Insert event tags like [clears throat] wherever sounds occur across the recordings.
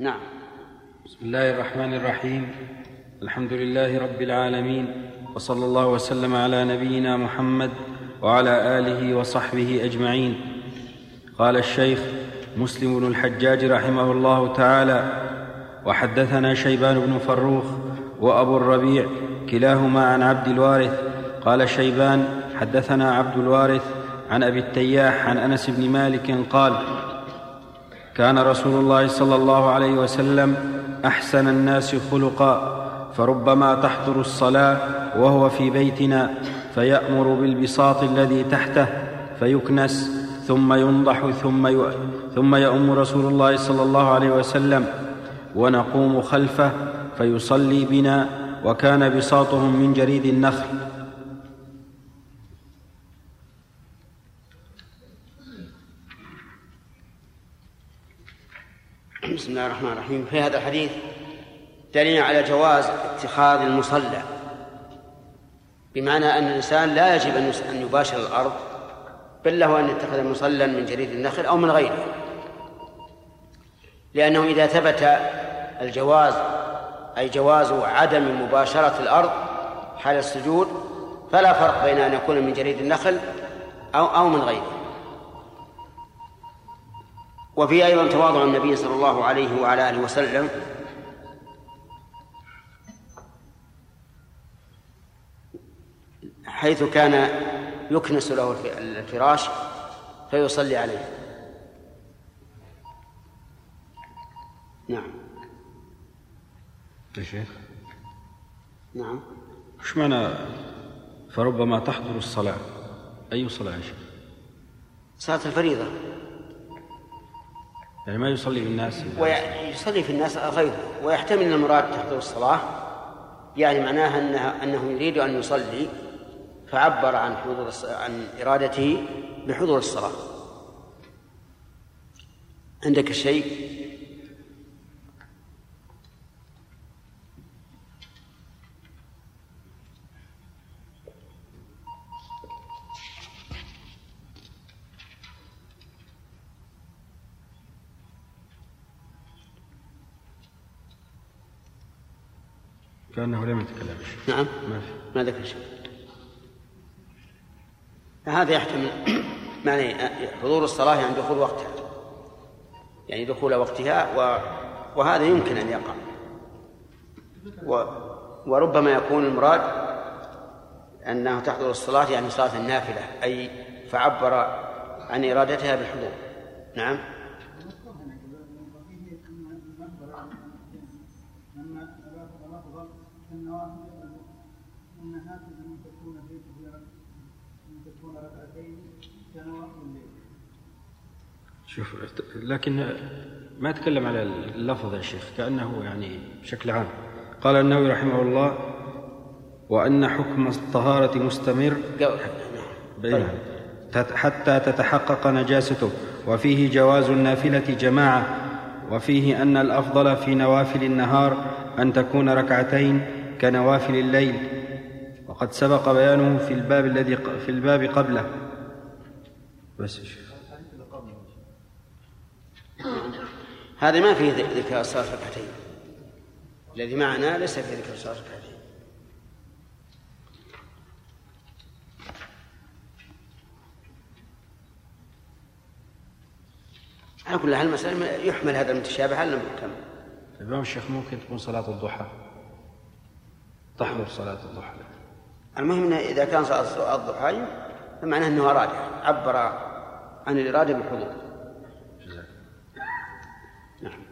نعم. بسم الله الرحمن الرحيم. الحمد لله رب العالمين وصلى الله وسلم على نبينا محمد وعلى آله وصحبه أجمعين. قال الشيخ مسلم بن الحجاج رحمه الله تعالى وحدثنا شيبان بن فروخ وأبو الربيع كلاهما عن عبد الوارث. قال شيبان حدثنا عبد الوارث عن أبي التياح عن أنس بن مالك قال كان رسول الله صلى الله عليه وسلم أحسن الناس خلقا فربما تحضر الصلاة وهو في بيتنا فيأمر بالبساط الذي تحته فيكنس ثم ينضح ثم ثم يؤم رسول الله صلى الله عليه وسلم ونقوم خلفه فيصلي بنا وكان بساطهم من جريد النخل. بسم الله الرحمن الرحيم. في هذا الحديث دليل على جواز اتخاذ المصلى بمعنى أن الإنسان لا يجب أن يباشر الأرض بل له أن يتخذ مصلى من جريد النخل أو من غيره. لأنه إذا ثبت الجواز أي جواز عدم مباشرة الأرض حال السجود فلا فرق بين أن يكون من جريد النخل أو أو من غيره. وفي أيضا تواضع النبي صلى الله عليه وعلى آله وسلم. حيث كان يكنس له الفراش فيصلي عليه. نعم. يا شيخ. نعم. إيش معنى فربما تحضر الصلاة؟ أي صلاة يا شيخ؟ صلاة الفريضة. يعني ما يصلي بالناس ويصلي في الناس غيره ويحتمل إن المراد تحضر الصلاة. يعني معناها انها أنه يريد أن يصلي فعبر عن حضور عن إرادته بحضور الصلاة. عندك شيء؟ كأنه لم يتكلم نعم. ما ما ذكر شيء. هذا يحتمل [clears throat] معنى حضور الصلاة يعني دخول وقتها. يعني دخول وقتها و... وهذا يمكن أن يقع. و... وربما يكون المراد أنه تحضر الصلاة يعني صلاة النافلة أي فعبر عن إرادتها بالحضور. نعم. شوف لكن ما تكلم على اللفظ يا شيخ كأنه يعني بشكل عام. قال النووي رحمه الله وأن حكم الطهارة مستمر حتى تتحقق نجاسته وفيه جواز النافلة جماعة وفيه أن الأفضل في نوافل النهار أن تكون ركعتين كنوافل الليل. وقد سبق بيانه في الباب الذي في الباب قبله. بس هذا ما فيه ذكر الصلاة ركعتين الذي معنا ليس فيه ذكر الصلاة ركعتين على كل حال المسألة يحمل هذا المتشابه على المحكم الإمام الشيخ ممكن تكون صلاة الضحى. تحضر صلاة الضحى. المهم إذا كان صلاة الضحى فمعناه أنه أراد عبر عن الإرادة بالحضور نعم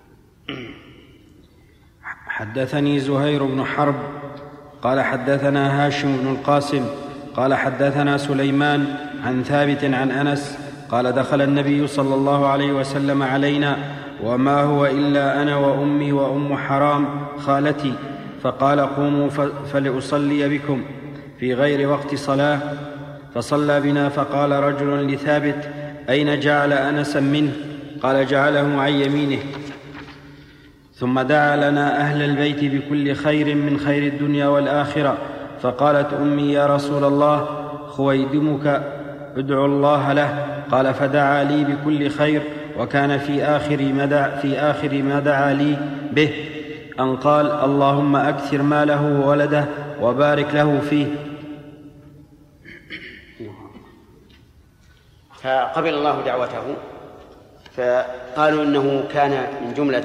حدثني زهير بن حرب قال حدثنا هاشم بن القاسم قال حدثنا سليمان عن ثابت عن أنس قال دخل النبي صلى الله عليه وسلم علينا وما هو إلا أنا وأمي وأم حرام خالتي فقال قوموا فلأصلي بكم في غير وقت صلاة فصلى بنا فقال رجل لثابت أين جعل أنسا منه؟ قال جعله عن يمينه. ثم دعا لنا أهل البيت بكل خير من خير الدنيا والآخرة. فقالت أمي يا رسول الله خويدمك ادعو الله له. قال فدعا لي بكل خير وكان في آخر ما دعا في آخر ما دعا لي به. أن قال اللهم أكثر ماله وولده وبارك له فيه. فقبل الله دعوته فقالوا إنه كان من جملة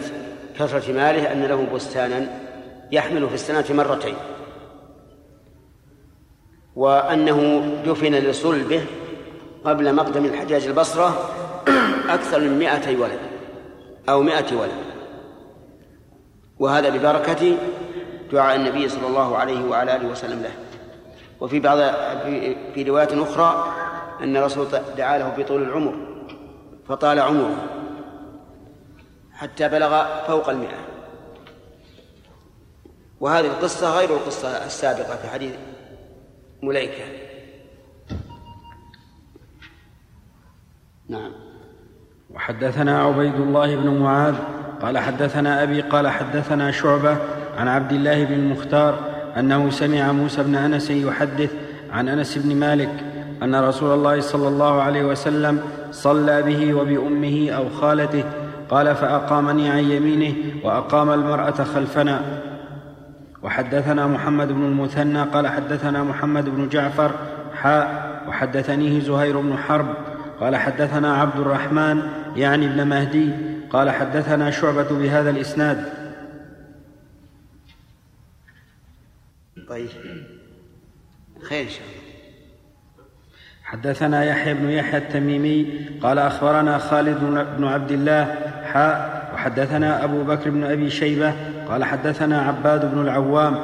كثرة ماله أن له بستانا يحمل في السنة مرتين. وأنه دفن لصلبه قبل مقدم الحجاج البصرة أكثر من مائتي ولد أو مائه ولد. وهذا ببركة دعاء النبي صلى الله عليه وعلى آله وسلم له. وفي بعض في روايات أخرى أن الرسول دعا له بطول العمر فطال عمره. حتى بلغ فوق المئة. وهذه القصة غير القصة السابقة في حديث مليكة. نعم. وحدثنا عبيد الله بن معاذ قال حدثنا أبي قال حدثنا شعبة عن عبد الله بن المختار أنه سمع موسى بن أنس يحدث عن أنس بن مالك أن رسول الله صلى الله عليه وسلم صلى به وبأمه أو خالته قال فأقامني عن يمينه وأقام المرأة خلفنا. وحدثنا محمد بن المثنى قال حدثنا محمد بن جعفر حاء وحدثنيه زهير بن حرب قال حدثنا عبد الرحمن يعني ابن مهدي قال حدثنا شعبة بهذا الإسناد. طيب. خير إن شاء الله. حدثنا يحيى بن يحيى التميمي قال أخبرنا خالد بن عبد الله حاء وحدثنا أبو بكر بن أبي شيبة قال حدثنا عباد بن العوام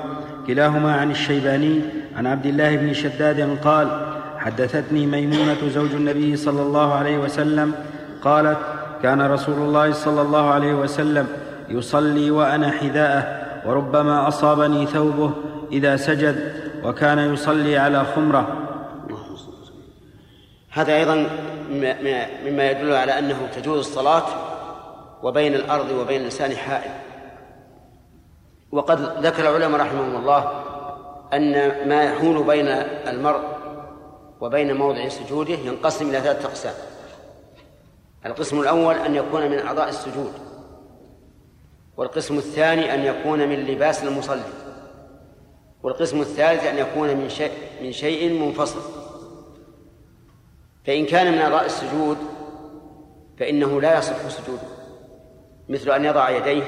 كلاهما عن الشيباني عن عبد الله بن شداد قال حدثتني ميمونة زوج النبي صلى الله عليه وسلم قالت كان رسول الله صلى الله عليه وسلم يصلي وأنا حذاءه وربما أصابني ثوبه إذا سجد وكان يصلي على خمرة. هذا أيضا مما يدل على أنه تجوز الصلاة وبين الأرض وبين الإنسان حائل. وقد ذكر العلماء رحمهم الله أن ما يحول بين المرء وبين موضع سجوده ينقسم إلى ثلاثة أقسام. القسم الأول أن يكون من أعضاء السجود. والقسم الثاني أن يكون من لباس المصلي. والقسم الثالث أن يكون من شيء من شيء منفصل. فإن كان من أعضاء السجود فإنه لا يصح سجوده. مثل أن يضع يديه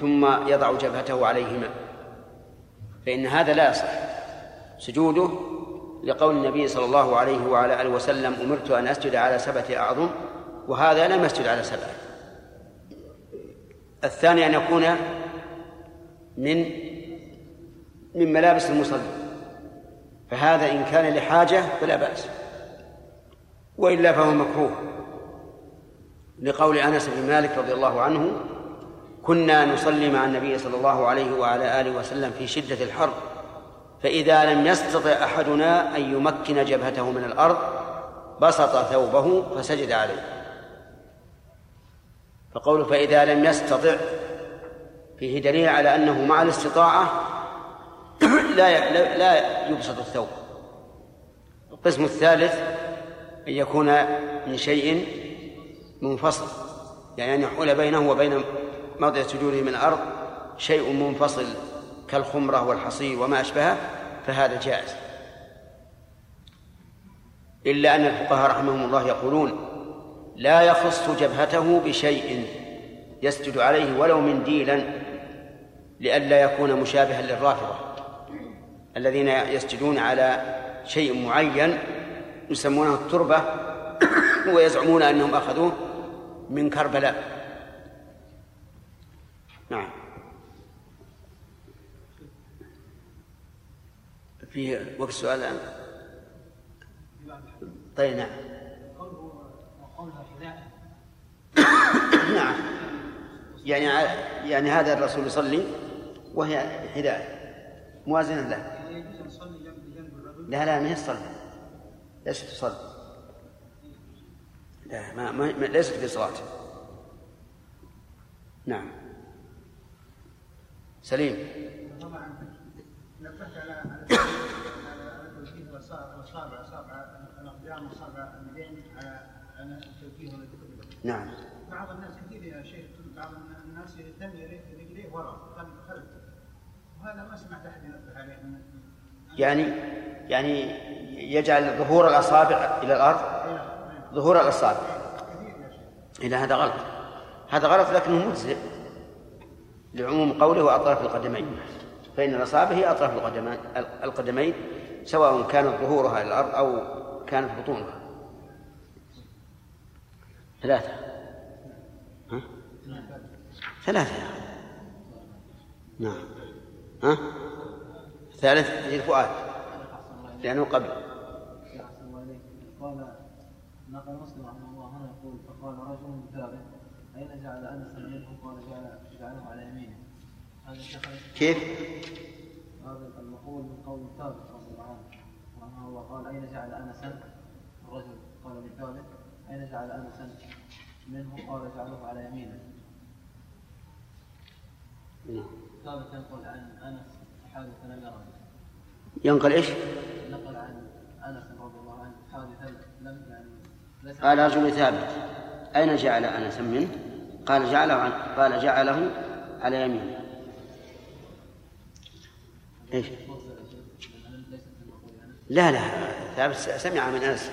ثم يضع جبهته عليهما. فإن هذا لا يصح. سجوده لقول النبي صلى الله عليه وعلى آله وسلم أمرت أن أسجد على سبعة أعظم وهذا لم يسجد على سبعة الثاني أن يكون من من ملابس المصلي. فهذا إن كان لحاجة فلا بأس. وإلا فهو مكروه. لقول أنس بن مالك رضي الله عنه كنا نصلي مع النبي صلى الله عليه وعلى آله وسلم في شدة الحر فإذا لم يستطع أحدنا أن يمكن جبهته من الأرض بسط ثوبه فسجد عليه. فقوله فإذا لم يستطع فيه دليل على أنه مع الاستطاعة [coughs] لا لا يبسط الثوب. القسم الثالث أن يكون من شيء منفصل. يعني أن يحول بينه وبين موضع سجوده من الأرض شيء منفصل كالخمرة والحصير وما أشبهه فهذا جائز. إلا أن الفقهاء رحمهم الله يقولون لا يخص جبهته بشيء يسجد عليه ولو منديلا لئلا يكون مشابها للرافضة. الذين يسجدون على شيء معين يسمونه التربة ويزعمون أنهم أخذوه من كربلاء. نعم. في وقت السؤال الآن؟ طيب نعم. نعم. يعني يعني هذا الرسول يصلي وهي حذاء. موازنة له. لا لا ما هي الصلاة. ليست تصلي؟ لا ما, ما ليست في صلاة. نعم. سليم. نبهت على اصابع الاقدام اليدين على نعم. بعض الناس كثير يا شيخ بعض الناس يهتم رجليه وراء خلف وهذا ما سمعت احد ينبه عليه يعني يعني يجعل ظهور الأصابع إلى الأرض؟ ظهور الأصابع. إلى هذا غلط. هذا غلط لكنه مجزئ لعموم قوله وأطراف القدمين. فإن الأصابع هي أطراف القدمين القدمين سواء كانت ظهورها إلى الأرض أو كانت بطونها. ثلاثة. ها؟ ثلاثة يا أخي. نعم. ها؟ ثالث للفؤاد لأنه قبل. قال نقل مسلم رحمه الله هنا يقول فقال رجل ثابت أين جعل أنس منه قال جعل جعله على يمينه هذا كيف؟ هذا المقول من قول ثابت رضي الله عنه رحمه الله قال أين جعل أنسا الرجل قال لثابت أين جعل أنسا منه قال جعله على يمينه نعم. ثابت ينقل عن أنس حادثا لم يره ينقل إيش؟ نقل عن أنس رضي الله عنه حادثا لم يعني قال رجل ثابت أين جعل أنس منه؟ قال جعله عن قال جعله على يمينه. إيش؟ لا لا. ثابت سمع من أنس.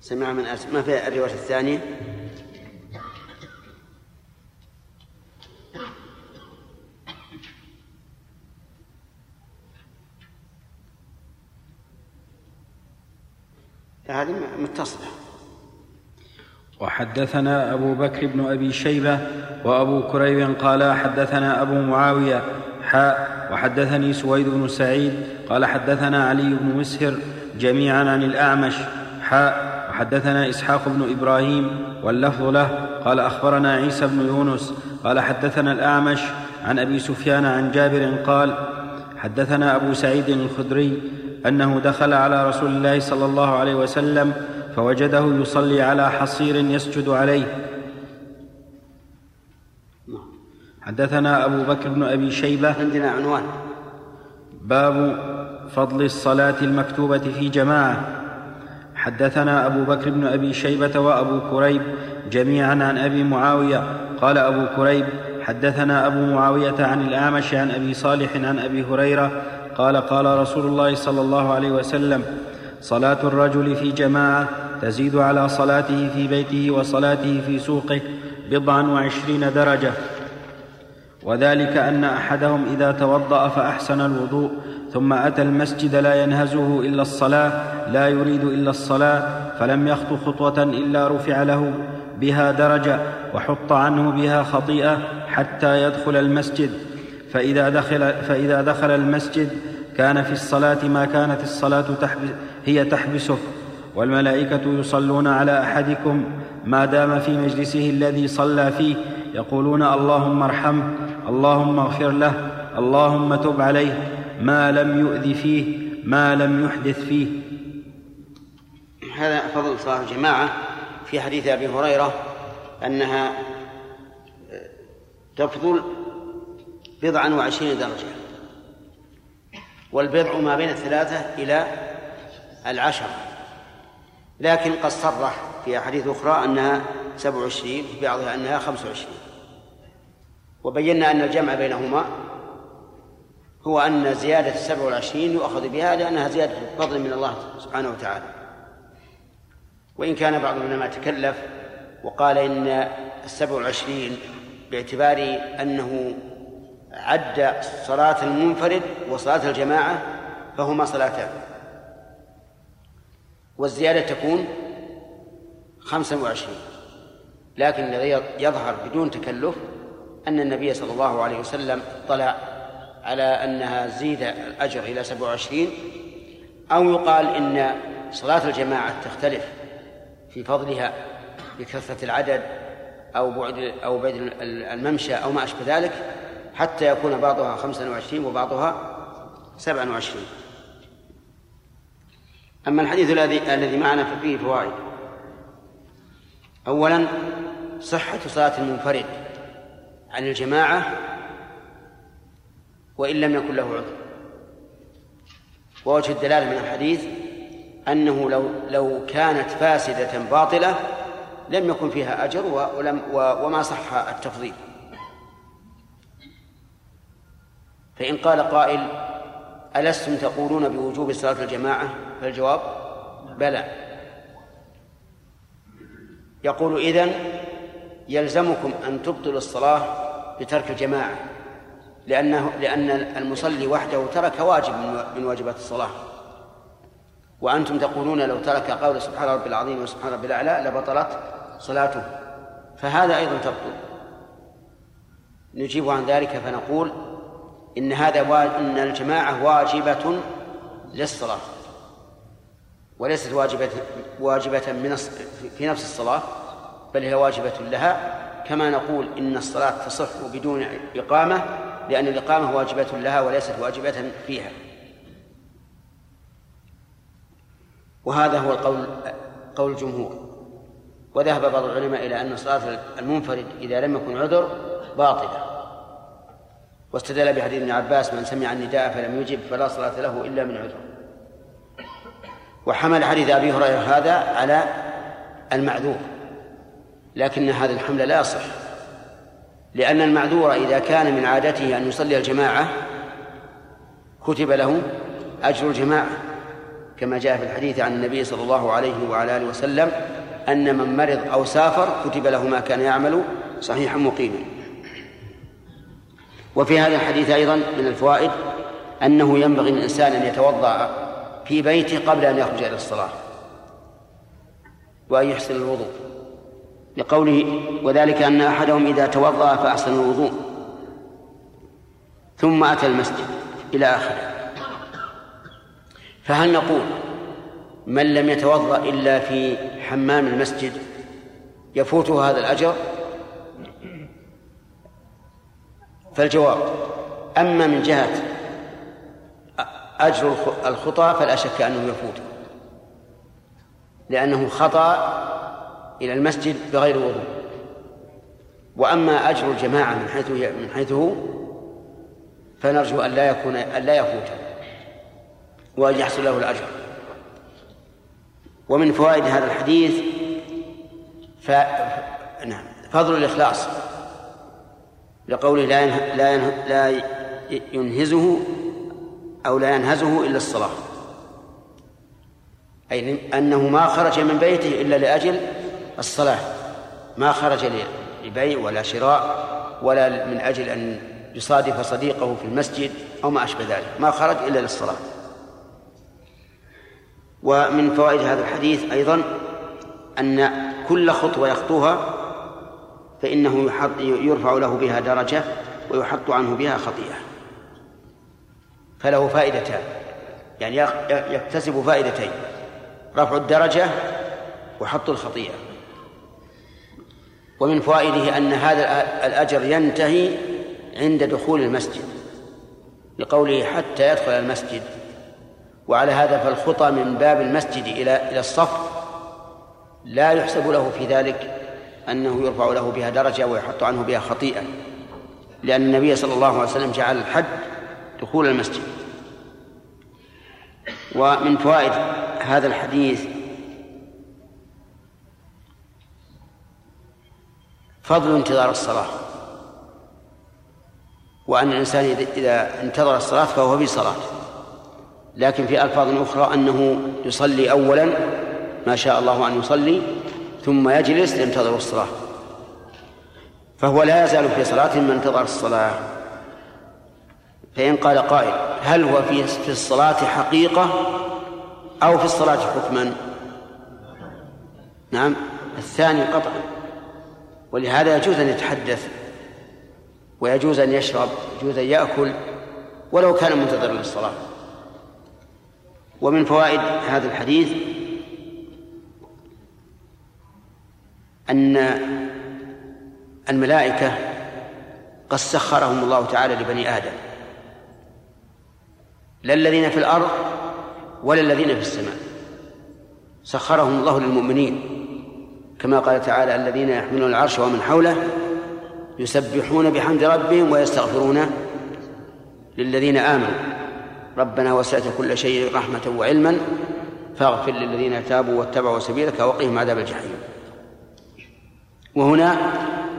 سمع من أنس. ما في الرواية الثانية؟ هذه متصلة. وحدثنا أبو بكر بن أبي شيبة وأبو كريب قال حدثنا أبو معاوية حاء وحدثني سويد بن سعيد قال حدثنا علي بن مسهر جميعا عن الأعمش حاء وحدثنا إسحاق بن إبراهيم واللفظ له قال أخبرنا عيسى بن يونس قال حدثنا الأعمش عن أبي سفيان عن جابر قال حدثنا أبو سعيد الخدري أنه دخل على رسول الله صلى الله عليه وسلم فوجده يصلي على حصير يسجد عليه. حدثنا أبو بكر بن أبي شيبة. عندنا عنوان. باب فضل الصلاة المكتوبة في جماعة. حدثنا أبو بكر بن أبي شيبة وأبو كريب جميعا عن أبي معاوية. قال أبو كريب حدثنا أبو معاوية عن الأعمش عن أبي صالح عن أبي هريرة قال قال رسول الله صلى الله عليه وسلم صلاة الرجل في جماعة تزيد على صلاته في بيته وصلاته في سوقه بضعا وعشرين درجة. وذلك أن أحدهم إذا توضأ فأحسن الوضوء ثم أتى المسجد لا ينهزه إلا الصلاة لا يريد إلا الصلاة فلم يخط خطوة إلا رفع له بها درجة وحط عنه بها خطيئة حتى يدخل المسجد. فإذا دخل, فإذا دخل المسجد كان في الصلاة ما كانت الصلاة تحبس هي تحبسه. والملائكة يصلون على أحدكم ما دام في مجلسه الذي صلى فيه. يقولون اللهم ارحمه اللهم اغفر له اللهم تب عليه. ما لم يؤذ فيه ما لم يحدث فيه. هذا فضل صلاة الجماعة في حديث أبي هريرة أنها تفضل بضعا وعشرين درجة. والبضع ما بين الثلاثة إلى العشر. لكن قد صرح في أحاديث أخرى أنها سبع وعشرين في بعضها أنها خمس وعشرين. وبينا أن الجمع بينهما هو أن زيادة السبع والعشرين يؤخذ بها لأنها زيادة فضل من الله سبحانه وتعالى. وإن كان بعض العلماء تكلف وقال إن السبع والعشرين باعتبار أنه عد صلاة المنفرد وصلاة الجماعة فهما صلاتان. والزيادة تكون خمسا وعشرين. لكن الذي يظهر بدون تكلف أن النبي صلى الله عليه وسلم اطلع على أنها زيد الأجر إلى سبع وعشرين أو يقال إن صلاة الجماعة تختلف في فضلها بكثرة العدد أو بعد أو بعد الممشى أو ما أشبه ذلك حتى يكون بعضها خمسا وعشرين وبعضها سبعا وعشرين. أما الحديث الذي الذي معنا ففيه فوائد. أولا صحة صلاة المنفرد عن الجماعة وإن لم يكن له عذر. ووجه الدلالة من الحديث أنه لو لو كانت فاسدة باطلة لم يكن فيها أجر ولم وما صح التفضيل. فإن قال قائل ألستم تقولون بوجوب صلاة الجماعة؟ فالجواب بلى. يقول إذن يلزمكم أن تبطلوا الصلاة بترك الجماعة لأنه لأن المصلي وحده ترك واجب من واجبات الصلاة. وأنتم تقولون لو ترك قول سبحان ربي العظيم وسبحان ربي الأعلى لبطلت صلاته. فهذا أيضا تبطل. نجيب عن ذلك فنقول إن هذا إن الجماعة واجبة للصلاة. وليست واجبة واجبة من في نفس الصلاة بل هي واجبة لها. كما نقول إن الصلاة تصح بدون إقامة لأن الإقامة واجبة لها وليست واجبة فيها. وهذا هو القول قول الجمهور. وذهب بعض العلماء إلى أن صلاة المنفرد إذا لم يكن عذر باطلة. واستدل بحديث ابن عباس من سمع النداء فلم يجب فلا صلاة له إلا من عذر. وحمل حديث أبي هريرة هذا على المعذور لكن هذا الحمل لا يصح لأن المعذور إذا كان من عادته أن يصلي الجماعة كتب له أجر الجماعة كما جاء في الحديث عن النبي صلى الله عليه وعلى آله وسلم أن من مرض أو سافر كتب له ما كان يعمل صحيحا مقيما وفي هذا الحديث أيضا من الفوائد أنه ينبغي للإنسان أن يتوضأ في بيته قبل أن يخرج إلى الصلاة وأن يحسن الوضوء لقوله وذلك أن أحدهم إذا توضأ فأحسن الوضوء ثم أتى المسجد إلى آخره. فهل نقول من لم يتوضأ إلا في حمام المسجد يفوته هذا الأجر؟ فالجواب أما من جهة أجر الخطى فلا شك أنه يفوته لأنه خطأ إلى المسجد بغير وضوء. وأما أجر الجماعة من حيث من حيث فنرجو أن لا يكون أن لا يفوته وأن يحصل له الأجر. ومن فوائد هذا الحديث ف... نعم فضل الإخلاص. لقوله لا ينه... لا, ينه... لا ينهزه أو لا ينهزه إلا الصلاة. أي أنه ما خرج من بيته إلا لأجل الصلاة. ما خرج لبيع ولا شراء ولا من أجل أن يصادف صديقه في المسجد أو ما أشبه ذلك. ما خرج إلا للصلاة. ومن فوائد هذا الحديث أيضا أن كل خطوة يخطوها فإنه يحط يرفع له بها درجة ويحط عنه بها خطيئة. فله فائدتان. يعني يكتسب فائدتين. رفع الدرجة وحط الخطيئة. ومن فوائده أن هذا الأجر ينتهي عند دخول المسجد لقوله حتى يدخل المسجد. وعلى هذا فالخطى من باب المسجد إلى إلى الصف لا يحسب له في ذلك أنه يرفع له بها درجة ويحط عنه بها خطيئة. لأن النبي صلى الله عليه وسلم جعل الحد دخول المسجد. ومن فوائد هذا الحديث فضل انتظار الصلاة. وأن الإنسان إذا انتظر الصلاة فهو في صلاة. لكن في ألفاظ أخرى أنه يصلي أولا ما شاء الله أن يصلي ثم يجلس ينتظر الصلاة. فهو لا يزال في صلاة من انتظر الصلاة. فإن قال قائل هل هو في في الصلاة حقيقة أو في الصلاة حكما؟ نعم الثاني قطعا. ولهذا يجوز أن يتحدث ويجوز أن يشرب يجوز أن يأكل ولو كان منتظرا للصلاة. ومن فوائد هذا الحديث أن الملائكة قد سخرهم الله تعالى لبني آدم. لا الذين في الأرض ولا الذين في السماء. سخرهم الله للمؤمنين. كما قال تعالى الذين يحملون العرش ومن حوله يسبحون بحمد ربهم ويستغفرون للذين آمنوا. ربنا وسعت كل شيء رحمة وعلما فاغفر للذين تابوا واتبعوا سبيلك وقهم عذاب الجحيم. وهنا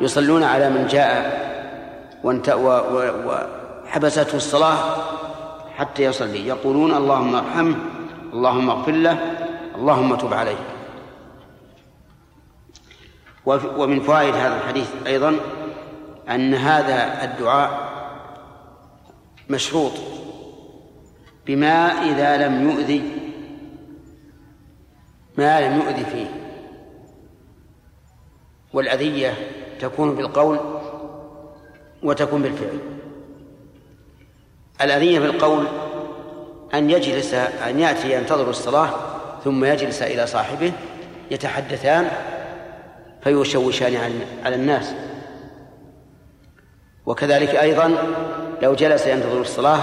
يصلون على من جاء وحبسته الصلاة حتى يصلي. يقولون اللهم ارحمه اللهم اغفر له اللهم تب عليه. ومن فوائد هذا الحديث أيضا أن هذا الدعاء مشروط بما إذا لم يؤذي ما لم يؤذي فيه. والأذية تكون بالقول وتكون بالفعل. الأذية بالقول أن يجلس أن يأتي ينتظر الصلاة ثم يجلس إلى صاحبه يتحدثان فيشوشان على الناس. وكذلك أيضا لو جلس ينتظر الصلاة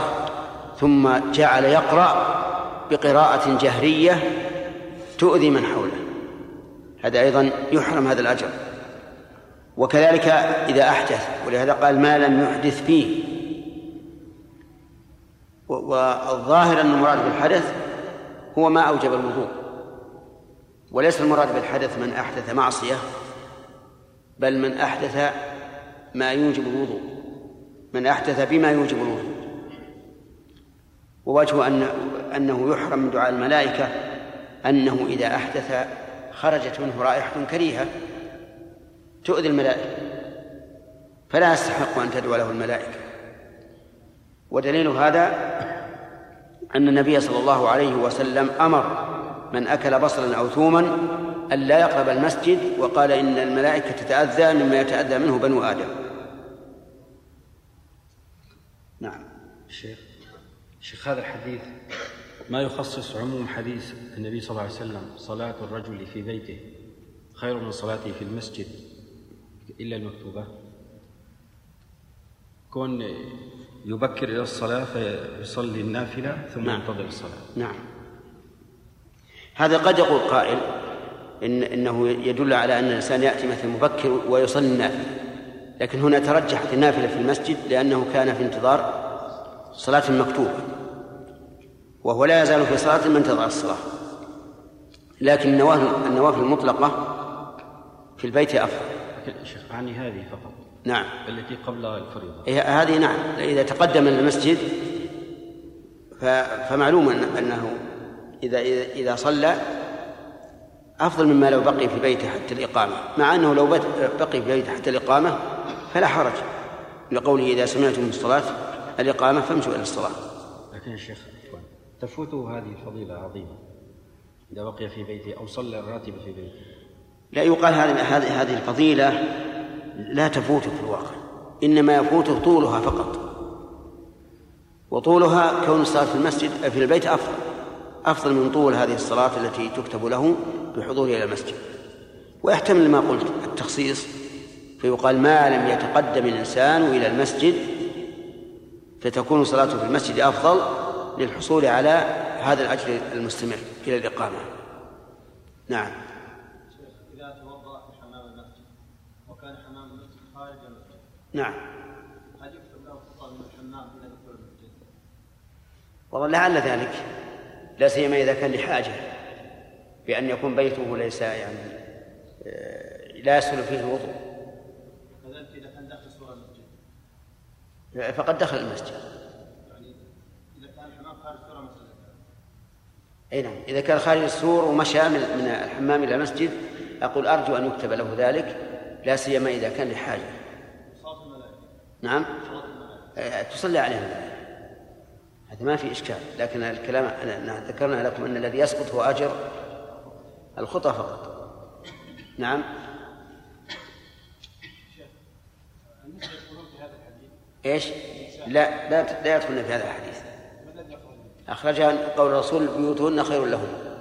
ثم جعل يقرأ بقراءة جهرية تؤذي من حوله. هذا أيضا يحرم هذا الأجر. وكذلك إذا أحدث ولهذا قال ما لم يحدث فيه. والظاهر أن المراد بالحدث هو ما أوجب الوضوء. وليس المراد بالحدث من أحدث معصية بل من أحدث ما يوجب الوضوء. من أحدث بما يوجب الوضوء. ووجه أن أنه يحرم من دعاء الملائكة أنه إذا أحدث خرجت منه رائحة كريهة. تؤذي الملائكة. فلا يستحق أن تدعو له الملائكة. ودليل هذا أن النبي صلى الله عليه وسلم أمر من أكل بصلا أو ثوما أن لا يقرب المسجد وقال إن الملائكة تتأذى مما يتأذى منه بنو آدم. نعم. شيخ شيخ هذا الحديث ما يخصص عموم حديث النبي صلى الله عليه وسلم صلاة الرجل في بيته خير من صلاته في المسجد؟ إلا المكتوبة. كون يبكر إلى الصلاة فيصلي النافلة ثم نعم. ينتظر الصلاة. نعم. هذا قد يقول قائل إن إنه يدل على أن الإنسان يأتي مثلا مبكر ويصلي النافلة. لكن هنا ترجحت النافلة في المسجد لأنه كان في انتظار صلاة مكتوبة. وهو لا يزال في صلاة ما انتظر الصلاة. لكن النوافل النوافل المطلقة في البيت أفضل. شيخ أعني هذه فقط. نعم. التي قبل الفريضة. إيه هذه نعم. إذا تقدم المسجد فمعلوم أنه إذا إذا صلى أفضل مما لو بقي في بيته حتى الإقامة. مع أنه لو بقي في بيته حتى الإقامة فلا حرج. لقوله إذا سمعتم الصلاة الإقامة فامشوا إلى الصلاة. لكن يا شيخ تفوته هذه فضيلة عظيمة. إذا بقي في بيته أو صلى الراتب في بيته لا يقال هذه هذه الفضيلة لا تفوت في الواقع إنما يفوته طولها فقط. وطولها كون الصلاة في المسجد في البيت أفضل أفضل من طول هذه الصلاة التي تكتب له بحضوره إلى المسجد. ويحتمل ما قلت التخصيص فيقال ما لم يتقدم الإنسان إلى المسجد فتكون صلاته في المسجد أفضل للحصول على هذا الأجر المستمر إلى الإقامة. نعم إذا توضأ في حمام المسجد وكان حمام المسجد خارج المسجد نعم. هل يكتب له خطأ من الحمام إلى دخول المسجد؟ والله لعل ذلك. لا سيما إذا كان لحاجة. بأن يكون بيته ليس يعني آه، لا يسهل فيه الوضوء. إذا كان داخل سور المسجد فقد دخل المسجد. يعني إذا كان الحمام خارج سور المسجد أي نعم. إذا كان خارج السور ومشى من الحمام إلى المسجد أقول أرجو أن يكتب له ذلك. لا سيما إذا كان لحاجة. نعم؟ آه، تصلي عليهم هذا ما في إشكال لكن الكلام ذكرنا لكم أن الذي يسقط هو أجر الخطى فقط. نعم؟ إيش؟ لا لا لا يدخلن في هذا الحديث. أخرجها قول الرسول بيوتهن خير لهن.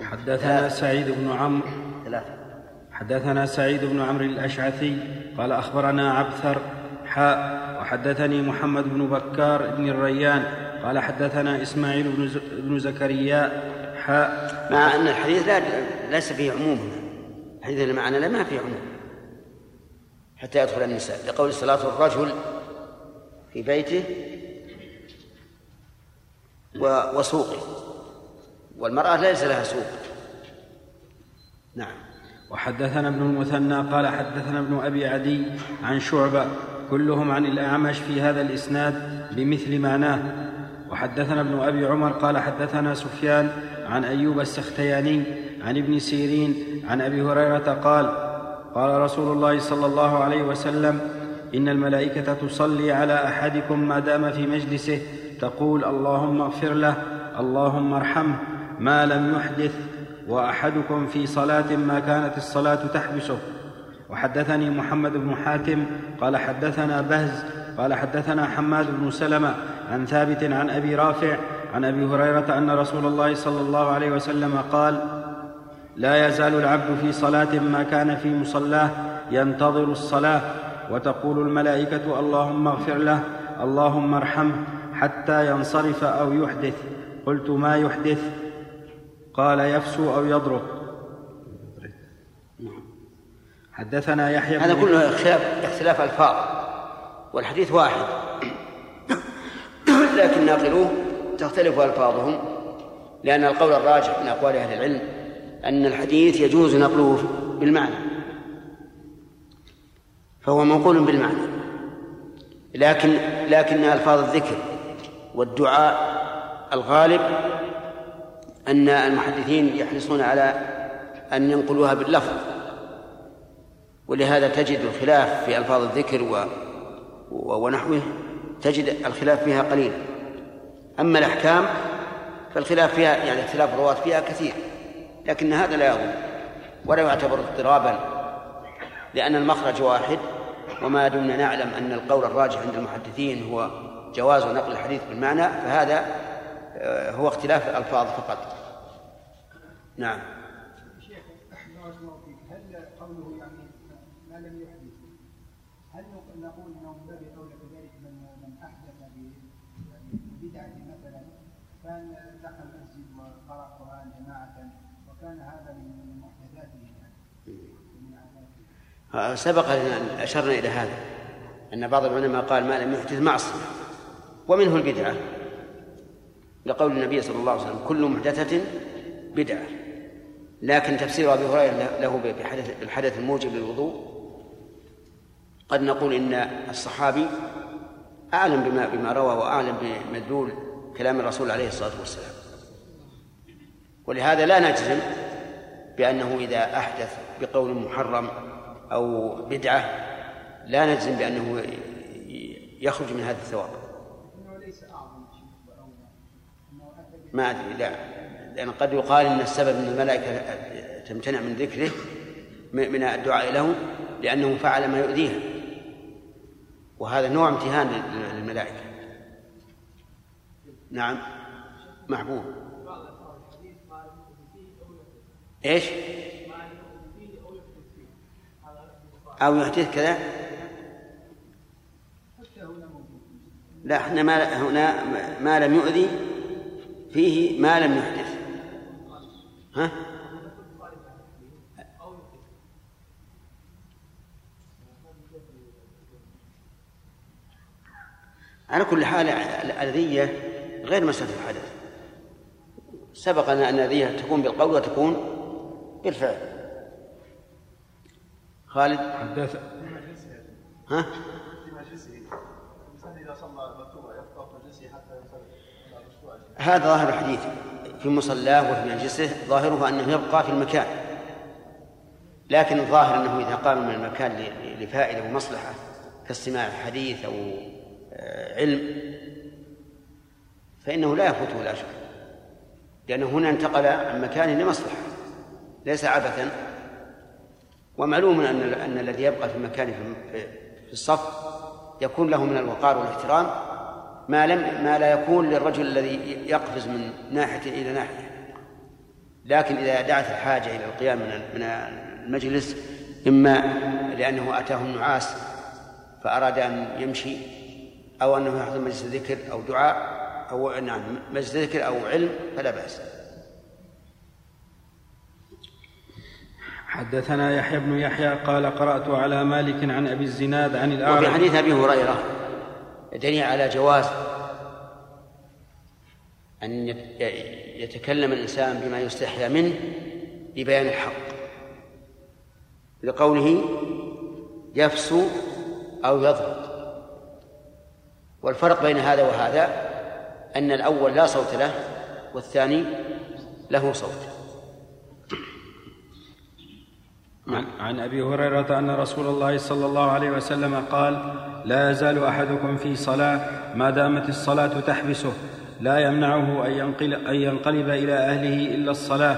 حدثنا سعيد بن عمرو. ثلاثة. حدثنا سعيد بن عمرو الأشعثي قال أخبرنا عبثر حاء وحدثني محمد بن بكار بن الريان قال حدثنا إسماعيل بن, ز... بن زكريا حاء مع أن الحديث لا ليس فيه عموم. الحديث اللي معنا لا ما فيه عموم. حتى يدخل النساء. لقول صلاة الرجل في بيته. وسوقه. والمرأة ليس لها سوق. نعم. وحدثنا ابن المثنى قال حدثنا ابن أبي عدي عن شعبة كلهم عن الأعمش في هذا الإسناد بمثل معناه. وحدثنا ابن أبي عمر قال حدثنا سفيان عن أيوب السختياني عن ابن سيرين عن أبي هريرة قال قال رسول الله صلى الله عليه وسلم إن الملائكة تصلي على أحدكم ما دام في مجلسه تقول اللهم اغفر له اللهم ارحمه ما لم يحدث وأحدكم في صلاة ما كانت الصلاة تحبسه. وحدثني محمد بن حاتم قال حدثنا بهز قال حدثنا حماد بن سلمة عن ثابت عن أبي رافع عن أبي هريرة أن رسول الله صلى الله عليه وسلم قال لا يزال العبد في صلاة ما كان في مصلاه ينتظر الصلاة وتقول الملائكة اللهم اغفر له اللهم ارحمه حتى ينصرف أو يحدث. قلت ما يحدث؟ قال يفسو أو يضرب. حدثنا يحيى هذا كله اختلاف اختلاف الفاظ. والحديث واحد. لكن ناقلوه. تختلف ألفاظهم. لأن القول الراجح من أقوال أهل العلم أن الحديث يجوز نقله بالمعنى. فهو منقول بالمعنى. لكن لكن ألفاظ الذكر والدعاء الغالب أن المحدثين يحرصون على أن ينقلوها باللفظ ولهذا تجد الخلاف في ألفاظ الذكر و ونحوه تجد الخلاف فيها قليل. أما الأحكام فالخلاف فيها يعني اختلاف الرواة فيها كثير لكن هذا لا يضر ولا يعتبر اضطرابا لأن المخرج واحد وما دمنا نعلم أن القول الراجح عند المحدثين هو جواز نقل الحديث بالمعنى فهذا آه، هو اختلاف الألفاظ فقط. نعم. شيخ بارك الله فيك هل قوله يعني ما لم يحدث هل نقول إنه من باب اولى كذلك من من أحدث بدعة مثلا كان دخل المسجد وقرا القران جماعة وكان هذا من محدثاته يعني؟ آه، سبق لنا أن أشرنا إلى هذا أن بعض العلماء قال ما لم يحدث معصية ومنه البدعة. لقول النبي صلى الله عليه وسلم كل محدثة بدعة. لكن تفسير أبي هريرة له بحدث الحدث الموجب للوضوء. قد نقول إن الصحابي أعلم بما بما روى وأعلم بمدلول كلام الرسول عليه الصلاة والسلام. ولهذا لا نجزم بأنه إذا أحدث بقول محرم أو بدعة لا نجزم بأنه يخرج من هذا الثواب. ما أدري لا. لأن قد يقال أن السبب أن الملائكة تمتنع من ذكره من الدعاء له لأنه فعل ما يؤذيها وهذا نوع امتهان لل- للملائكة. نعم. محبوب. إيش؟ أو يحدث كذا؟ لا إحنا ما هنا ما لم يؤذي فيه ما لم يحدث ها؟ على كل حال الأذية غير مسألة الحدث سبق أن الأذية تكون بالقول وتكون بالفعل خالد حدث ها؟ في مجلسه الانسان اذا صلى مكتوبه يبقى في مجلسه حتى يصلي هذا ظاهر الحديث في مصلاه وفي مجلسه ظاهره أنه يبقى في المكان. لكن الظاهر أنه إذا قام من المكان ل- لفائدة ومصلحة كاستماع حديث أو آه، علم فإنه لا يفوته شك. لأنه هنا انتقل عن مكان لمصلحة ليس عبثا. ومعلوم أن أن الذي يبقى في مكانه في الصف يكون له من الوقار والإحترام. ما لم ما لا يكون للرجل الذي يقفز من ناحية إلى ناحية. لكن إذا دعت الحاجة إلى القيام من من المجلس إما لأنه أتاه النعاس فأراد أن يمشي أو أنه يحضر مجلس ذكر أو دعاء أو نعم مجلس ذكر أو علم فلا بأس. حدثنا يحيى بن يحيى قال قرأت على مالك عن أبي الزناد عن وفي الأعرج حديث أبي هريرة دليل على جواز يت- يتكلم الإنسان بما يستحيا منه لبيان الحق. لقوله يفسو أو يضرب. والفرق بين هذا وهذا أن الأول لا صوت له والثاني له صوت. عن, عن أبي هريرة أن رسول الله صلى الله عليه وسلم قال لا يزال أحدكم في صلاة ما دامت الصلاة تحبسه لا يمنعه أن ينقل أن ينقلب إلى أهله إلا الصلاة.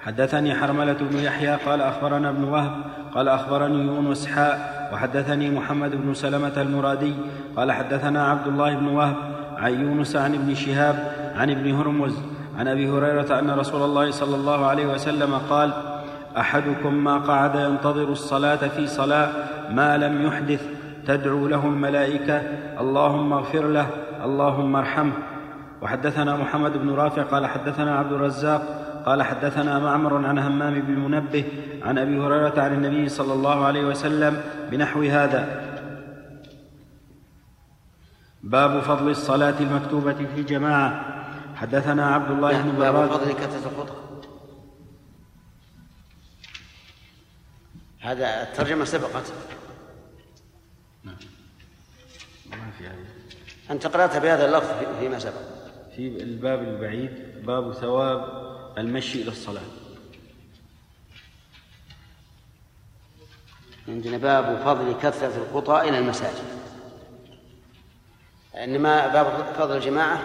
حدثني حرملة بن يحيى قال أخبرنا ابن وهب قال أخبرني يونس حاء وحدثني محمد بن سلمة المرادي قال حدثنا عبد الله بن وهب عن يونس عن ابن شهاب عن ابن هرمز عن أبي هريرة أن رسول الله صلى الله عليه وسلم قال أحدكم ما قعد ينتظر الصلاة في صلاة ما لم يحدث تدعو له الملائكة اللهم اغفر له اللهم ارحمه. وحدثنا محمد بن رافع قال حدثنا عبد الرزاق قال حدثنا معمر عن همام بن منبه عن أبي هريرة عن النبي صلى الله عليه وسلم بنحو هذا. باب فضل الصلاة المكتوبة في جماعة. حدثنا عبد الله بن باب فضل كثرة الخطأ هذا الترجمة سبقت. في هذه. أنت قرأت بهذا اللفظ في- فيما سبق. في الباب البعيد باب ثواب المشي إلى الصلاة. عندنا باب فضل كثرة الخطى إلى المساجد. إنما باب فضل الجماعة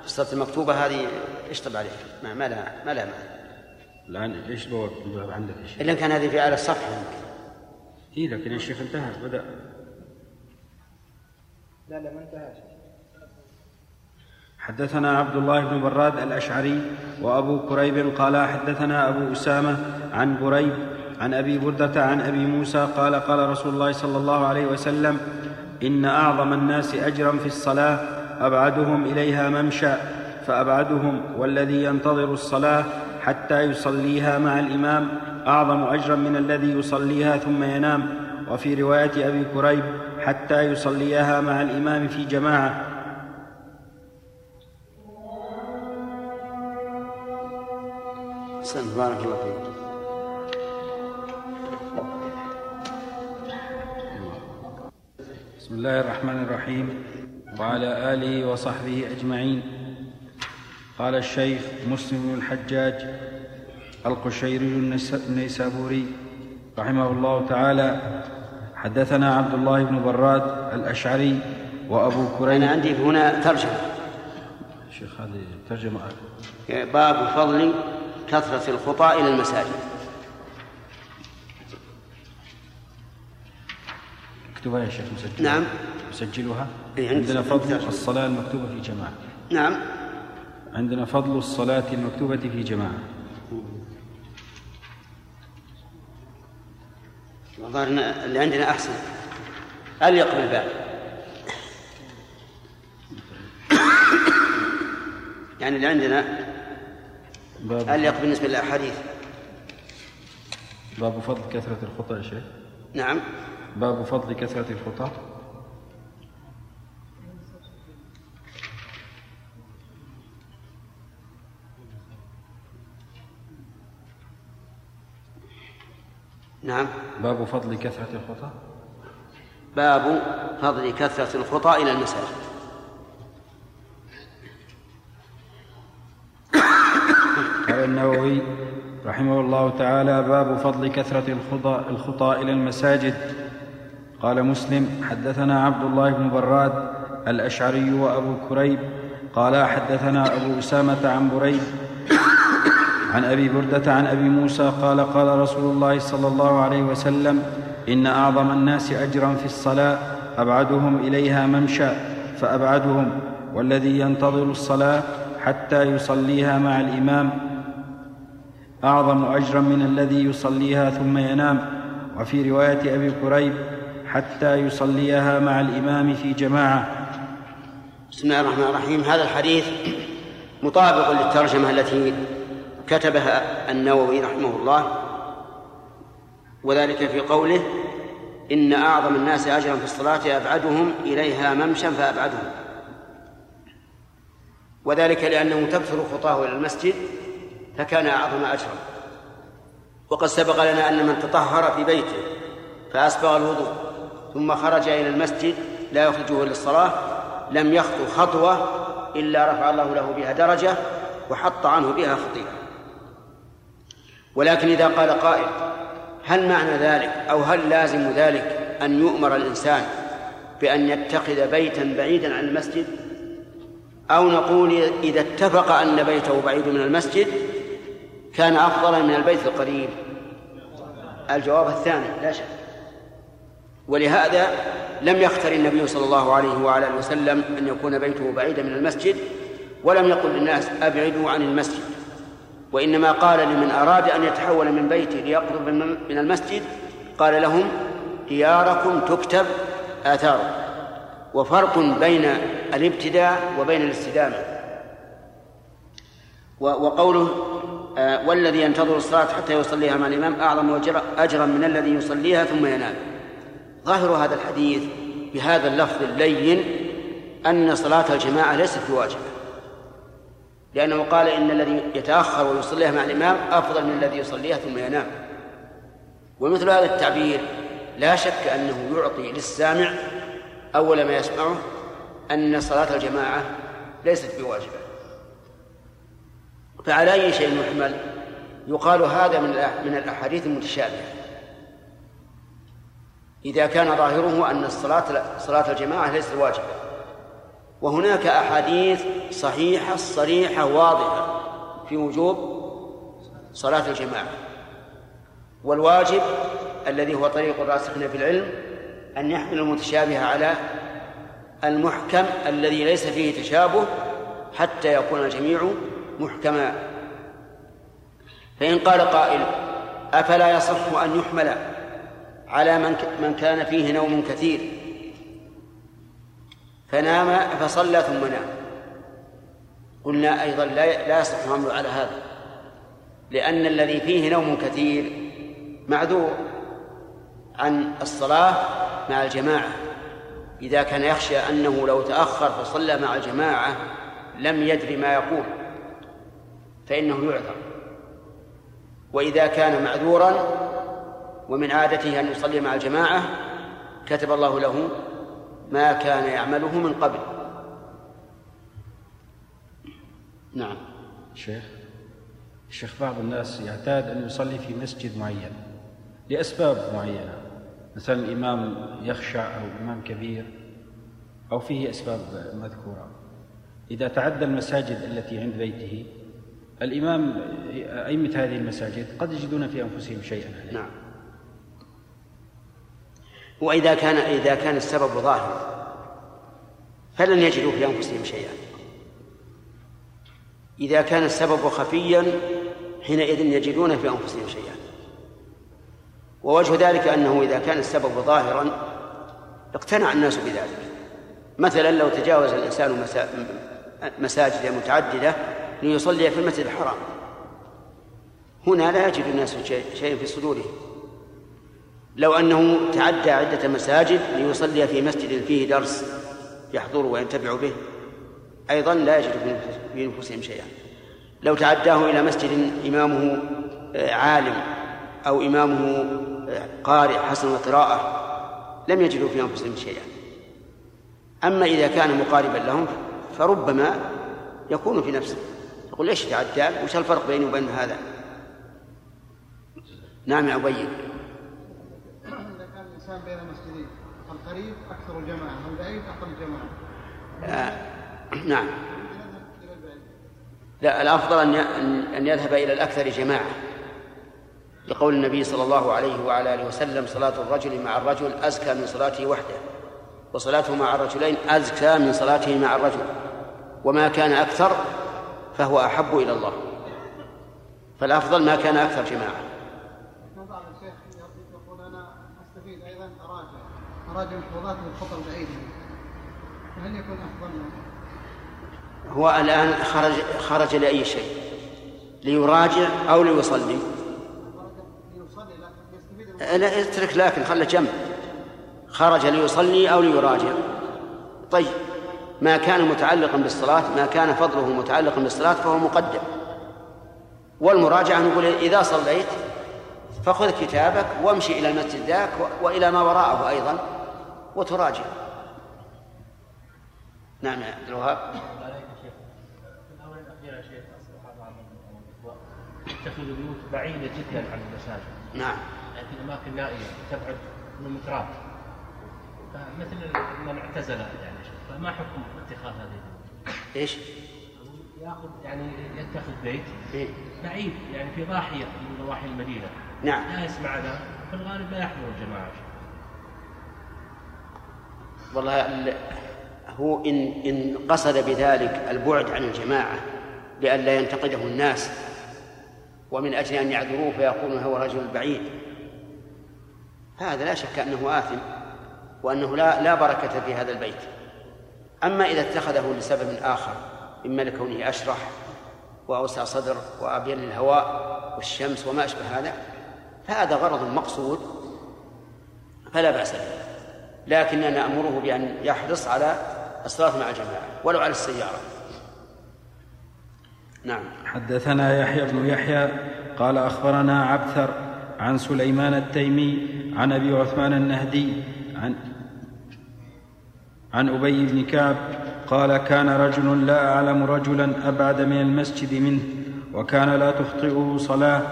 في الصلاة المكتوبة هذه اشطب عليها؟ ما, ما لها ما لها معنى. الآن إيش بواب الباب عندك؟ إلا كان هذه في أعلى الصفحة يمكن اي لكن يا شيخ انتهى بدأ. لا لا ما انتهاش. حدثنا عبد الله بن براد الأشعري وأبو كريب قال حدثنا أبو أسامة عن بريد عن أبي بردة عن أبي موسى قال قال رسول الله صلى الله عليه وسلم إن أعظم الناس أجرا في الصلاة أبعدهم إليها ممشى فأبعدهم والذي ينتظر الصلاة حتى يصليها مع الإمام أعظم أجرا من الذي يصليها ثم ينام. وفي رواية أبي كريب حتى يصليها مع الإمام في جماعة. أحسنت بارك الله فيك. بسم الله الرحمن الرحيم. وعلى آله وصحبه أجمعين. قال الشيخ مسلم بن الحجاج القشيري النيسابوري رحمه الله تعالى حدثنا عبد الله بن براد الأشعري وأبو أنا كريم عندي هنا ترجمة. شيخ هذه ترجمة. باب فضل كثرة الخطى إلى المساجد. اكتبها يا شيخ مسجلها؟ نعم. مسجلها؟ إيه، عندنا فضل ترجمة. الصلاة المكتوبة في جماعة. نعم. عندنا فضل الصلاة المكتوبة في جماعة. الظاهر اللي عندنا أحسن. أليق بالباب يعني اللي عندنا أليق بالنسبة للأحاديث؟ باب فضل كثرة الخطى يا شيخ. نعم. باب فضل كثرة الخطى نعم. باب فضل كثرة الخطى باب فضل كثرة الخطى إلى المساجد قال النووي رحمه الله تعالى باب فضل كثرة الخطى, الخطى إلى المساجد. قال مسلم حدثنا عبد الله بن براد الأشعري وأبو كريب. قال حدثنا أبو أسامة عن بريد عن أبي بردة عن أبي موسى قال قال رسول الله صلى الله عليه وسلم إن أعظم الناس أجرا في الصلاة أبعدهم إليها ممشى فأبعدهم والذي ينتظر الصلاة حتى يصليها مع الإمام أعظم أجرا من الذي يصليها ثم ينام وفي رواية أبي كريب حتى يصليها مع الإمام في جماعة. بسم الله الرحمن الرحيم. هذا الحديث مطابق للترجمة التي كتبها النووي رحمه الله وذلك في قوله إن أعظم الناس أجرا في الصلاة أبعدهم إليها ممشى فأبعدهم. وذلك لأنه تكثر خطاه إلى المسجد فكان أعظم أجرا. وقد سبق لنا أن من تطهر في بيته فأسبغ الوضوء ثم خرج إلى المسجد لا يخرجه للصلاة لم يخطو خطوة إلا رفع الله له بها درجة وحط عنه بها خطيئة. ولكن إذا قال قائل هل معنى ذلك أو هل لازم ذلك أن يؤمر الإنسان بأن يتخذ بيتا بعيدا عن المسجد؟ أو نقول إذا اتفق أن بيته بعيد من المسجد كان أفضل من البيت القريب؟ الجواب الثاني لا شك. ولهذا لم يختر النبي صلى الله عليه وعلى وسلم أن يكون بيته بعيدا من المسجد ولم يقل للناس أبعدوا عن المسجد. وإنما قال لمن أراد أن يتحول من بيته ليقرب من المسجد قال لهم دياركم تكتب آثاركم. وفرق بين الابتداء وبين الاستدامة. وقوله آه، والذي ينتظر الصلاة حتى يصليها مع الإمام أعظم أجرا من الذي يصليها ثم ينام. ظاهر هذا الحديث بهذا اللفظ اللين أن صلاة الجماعة ليست بواجبة. لأنه قال إن الذي يتأخر ويصليها مع الإمام أفضل من الذي يصليها ثم ينام. ومثل هذا التعبير لا شك أنه يعطي للسامع أول ما يسمعه أن صلاة الجماعة ليست بواجبة. فعلى أي شيء يحمل يقال هذا من من الأحاديث المتشابهة. إذا كان ظاهره أن الصلاة صلاة الجماعة ليست واجبة. وهناك أحاديث صحيحة صريحة واضحة في وجوب صلاة الجماعة. والواجب الذي هو طريق الراسخين في العلم أن يحمل المتشابه على المحكم الذي ليس فيه تشابه حتى يكون الجميع محكما. فإن قال قائل أفلا يصح أن يحمل على من من كان فيه نوم كثير؟ فنام فصلى ثم نام. قلنا أيضا لا لا يصح الحمل على هذا لأن الذي فيه نوم كثير معذور عن الصلاة مع الجماعة. إذا كان يخشى أنه لو تأخر فصلى مع الجماعة لم يدري ما يقول فإنه يعذر. وإذا كان معذورا ومن عادته أن يصلي مع الجماعة كتب الله له ما كان يعمله من قبل. نعم. شيخ الشيخ بعض الناس يعتاد أن يصلي في مسجد معين لأسباب معينة مثلا الإمام يخشع أو إمام كبير أو فيه أسباب مذكورة. إذا تعدى المساجد التي عند بيته الإمام أئمة هذه المساجد قد يجدون في أنفسهم شيئا عليه. نعم. وإذا كان إذا كان السبب ظاهر فلن يجدوا في أنفسهم شيئا. إذا كان السبب خفيا حينئذ يجدون في أنفسهم شيئا. ووجه ذلك أنه إذا كان السبب ظاهرا اقتنع الناس بذلك. مثلا لو تجاوز الإنسان مساجد متعددة ليصلي في المسجد الحرام. هنا لا يجد الناس شيء في صدورهم لو أنه تعدى عدة مساجد ليصلي في مسجد فيه درس يحضر وينتفع به أيضا لا يجد في أنفسهم شيئا. لو تعداه إلى مسجد إمامه آه، عالم أو إمامه آه، قارئ حسن القراءة لم يجدوا في أنفسهم شيئا. أما إذا كان مقاربا لهم فربما يكون في نفسه. يقول ليش تعدى؟ وش الفرق بيني وبين هذا؟ نعم يا أبي. الإنسان بين المسجدين القريب أكثر الجماعة والبعيد أقل الجماعة. آه. [clears throat] نعم. لا الأفضل أن أن يذهب إلى الأكثر جماعة. لقول النبي صلى الله عليه وعلى آله وسلم صلاة الرجل مع الرجل أزكى من صلاته وحده وصلاته مع الرجلين أزكى من صلاته مع الرجل وما كان أكثر فهو أحب إلى الله. فالأفضل ما كان أكثر جماعة. أراد الحوضات والخطى البعيدة فهل يكون أفضل هو الآن خرج خرج لأي شيء؟ ليراجع أو ليصلي؟ لا اترك لكن خله جنب. خرج ليصلي أو ليراجع. طيب ما كان متعلقا بالصلاة ما كان فضله متعلقا بالصلاة فهو مقدم. والمراجعة نقول إذا صليت فخذ كتابك وامشي إلى المسجد ذاك وإلى ما وراءه أيضا. وتراجع. نعم يا عبد الوهاب. تتخذ بيوت بعيدة جدا عن المساجد. نعم. يعني في أماكن نائية تبعد كيلومترات فمثل من اعتزل يعني. فما حكم اتخاذ هذه البيوت؟ إيش؟ يأخذ يعني يتخذ بيت إيه؟ بعيد يعني في ضاحية من ضواحي المدينة. نعم. لا يسمع ذا. في الغالب لا يحضر الجماعة. والله ال- هو إن إن قصد بذلك البعد عن الجماعة لئلا ينتقده الناس ومن أجل أن يعذروه فيقولون هو رجل بعيد. هذا لا شك أنه آثم وأنه لا لا بركة في هذا البيت. أما إذا اتخذه لسبب آخر إما لكونه أشرح وأوسع صدر وأبين للهواء والشمس وما أشبه هذا فهذا غرض مقصود فلا بأس به. لكننا نأمره بأن يحرص على الصلاة مع الجماعة ولو على السيارة. نعم. حدثنا يحيى بن يحيى قال أخبرنا عبثر عن سليمان التيمي عن أبي عثمان النهدي عن عن أبي بن كعب قال كان رجل لا أعلم رجلا أبعد من المسجد منه وكان لا تخطئه صلاة.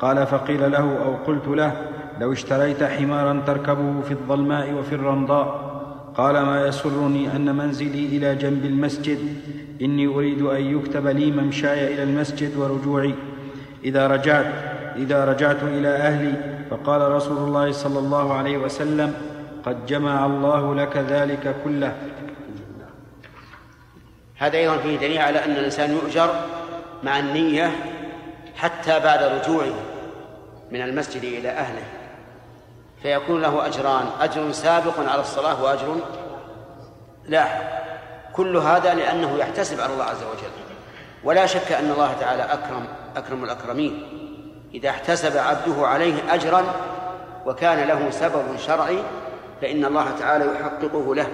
قال فقيل له أو قلت له لو اشتريت حمارا تركبه في الظلماء وفي الرمضاء. قال ما يسرني أن منزلي إلى جنب المسجد. إني أريد أن يكتب لي ممشاي إلى المسجد ورجوعي. إذا رجعت إذا رجعت إلى أهلي فقال رسول الله صلى الله عليه وسلم قد جمع الله لك ذلك كله. هذا أيضا فيه دليل على أن الإنسان يؤجر مع النية حتى بعد رجوعه من المسجد إلى أهله. فيكون له أجران أجر سابق على الصلاة وأجر لاحق كل هذا لأنه يحتسب على الله عز وجل. ولا شك أن الله تعالى أكرم أكرم الأكرمين. إذا احتسب عبده عليه أجرا وكان له سبب شرعي فإن الله تعالى يحققه له.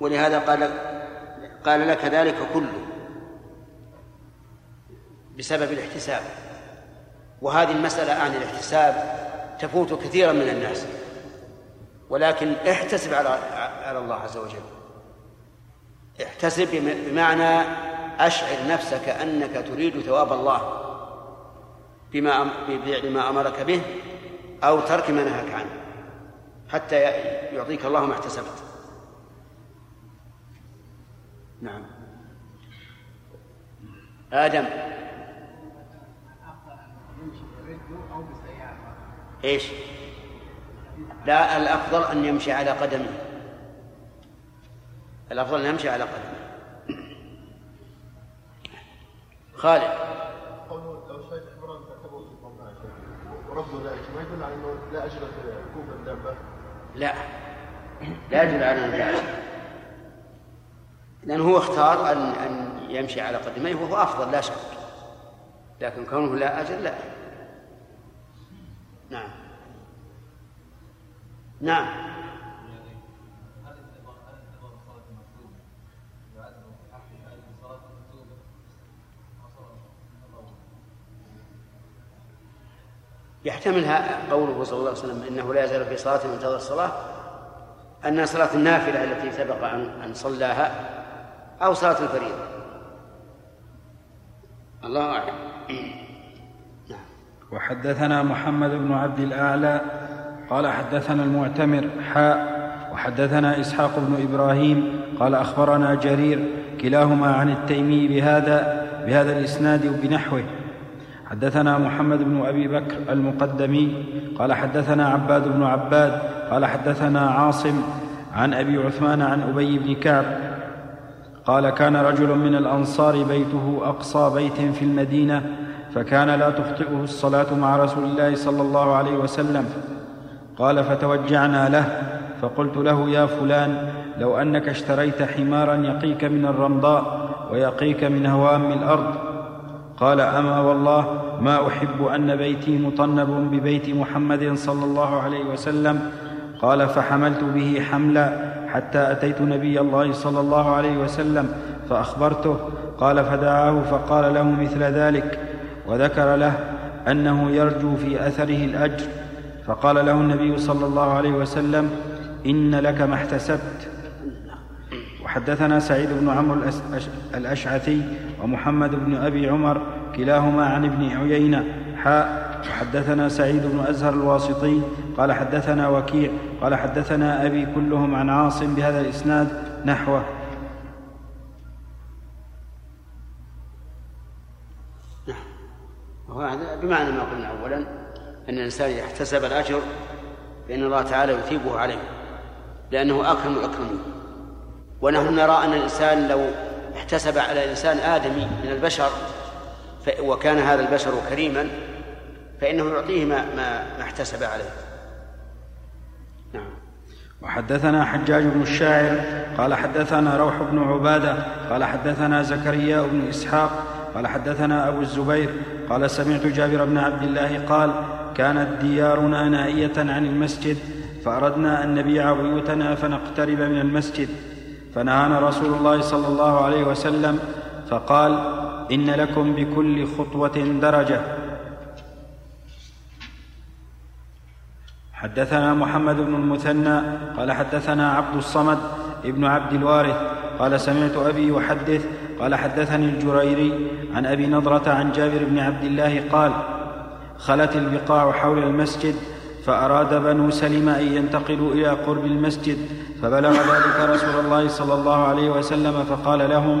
ولهذا قال قال لك ذلك كله بسبب الاحتساب. وهذه المسألة عن الاحتساب تفوت كثيرا من الناس. ولكن احتسب على على الله عز وجل. احتسب بمعنى أشعر نفسك أنك تريد ثواب الله بما بفعل ما أمرك به أو ترك ما نهاك عنه حتى يعطيك الله ما احتسبت. نعم. آدم. إيش؟ لا الأفضل أن يمشي على قدمه. الأفضل أن يمشي على قدمه. خالد. قوله لو شايف تركبه في الظلماء ورده ذلك ما يدل على انه لا. اجر ركوب الدابه لا لا يدل على أنه لا. لأنه هو اختار أن أن يمشي على قدميه وهو أفضل لا شك. لكن كونه لا أجر لا. نعم. نعم. يحتمل ها- قوله صلى الله عليه وسلم إنه لا يزال في صلاة منتظر الصلاة أن صلاة النافلة التي سبق أن أن صلاها أو صلاة الفريضة. الله أعلم. وحدثنا محمد بن عبد الأعلى قال حدثنا المعتمر حاء وحدثنا إسحاق بن إبراهيم قال أخبرنا جرير كلاهما عن التيمي بهذا بهذا الإسناد وبنحوه. حدثنا محمد بن أبي بكر المقدمي قال حدثنا عباد بن عباد قال حدثنا عاصم عن أبي عثمان عن أبي بن كعب قال كان رجل من الأنصار بيته أقصى بيت في المدينة فكان لا تخطئه الصلاة مع رسول الله صلى الله عليه وسلم. قال فتوجعنا له. فقلت له يا فلان لو أنك اشتريت حمارا يقيك من الرمضاء ويقيك من هوام الأرض. قال أما والله ما أحب أن بيتي مطنب ببيت محمد صلى الله عليه وسلم. قال فحملت به حملا حتى أتيت نبي الله صلى الله عليه وسلم فأخبرته. قال فدعاه فقال له مثل ذلك. وذكر له أنه يرجو في أثره الأجر فقال له النبي صلى الله عليه وسلم إن لك ما احتسبت. وحدثنا سعيد بن عمرو الأشعثي ومحمد بن أبي عمر كلاهما عن ابن عيينة. حاء وحدثنا سعيد بن أزهر الواسطي قال حدثنا وكيع قال حدثنا أبي كلهم عن عاصم بهذا الإسناد نحوه. وهذا بمعنى ما قلنا اولا أن الإنسان اذا احتسب الأجر فان الله تعالى يثيبه عليه لأنه أكرم الأكرمين. ونحن نرى أن الإنسان لو احتسب على إنسان آدمي من البشر وكان هذا البشر كريما فإنه يعطيه ما ما, ما احتسب عليه. نعم. وحدثنا حجاج بن الشاعر قال حدثنا روح بن عبادة قال حدثنا زكريا بن إسحاق قال حدثنا أبو الزبير قال سمعت جابر بن عبد الله قال كانت ديارنا نائية عن المسجد فأردنا أن نبيع بيوتنا فنقترب من المسجد. فنهانا رسول الله صلى الله عليه وسلم فقال إن لكم بكل خطوة درجة. حدثنا محمد بن المثنى قال حدثنا عبد الصمد ابن عبد الوارث قال سمعت أبي يحدث قال حدثني الجريري عن أبي نضرة عن جابر بن عبد الله قال خلت البقاع حول المسجد فأراد بنو سلم أن ينتقلوا إلى قرب المسجد فبلغ ذلك رسول الله صلى الله عليه وسلم فقال لهم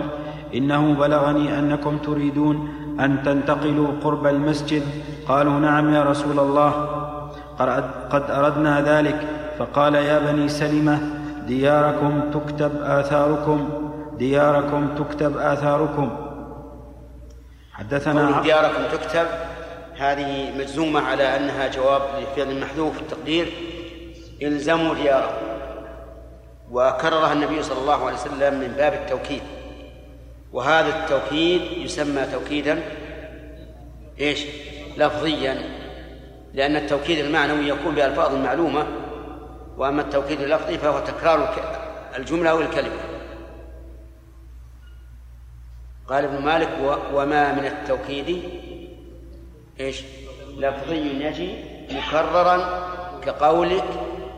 إنه بلغني أنكم تريدون أن تنتقلوا قرب المسجد. قالوا نعم يا رسول الله. قد أردنا ذلك فقال يا بني سلمة دياركم تكتب آثاركم. دياركم تكتب آثاركم. حدثنا دياركم تكتب هذه مجزومة على أنها جواب لفعل محذوف التقدير. إلزموا دياركم. وكررها النبي صلى الله عليه وسلم من باب التوكيد. وهذا التوكيد يسمى توكيدا إيش؟ لفظيا. لأن التوكيد المعنوي يكون بألفاظ معلومة وأما التوكيد اللفظي فهو تكرار الجملة أو الكلمة. قال ابن مالك وما من التوكيد؟ إيش؟ لفظي يجي مكررا كقولك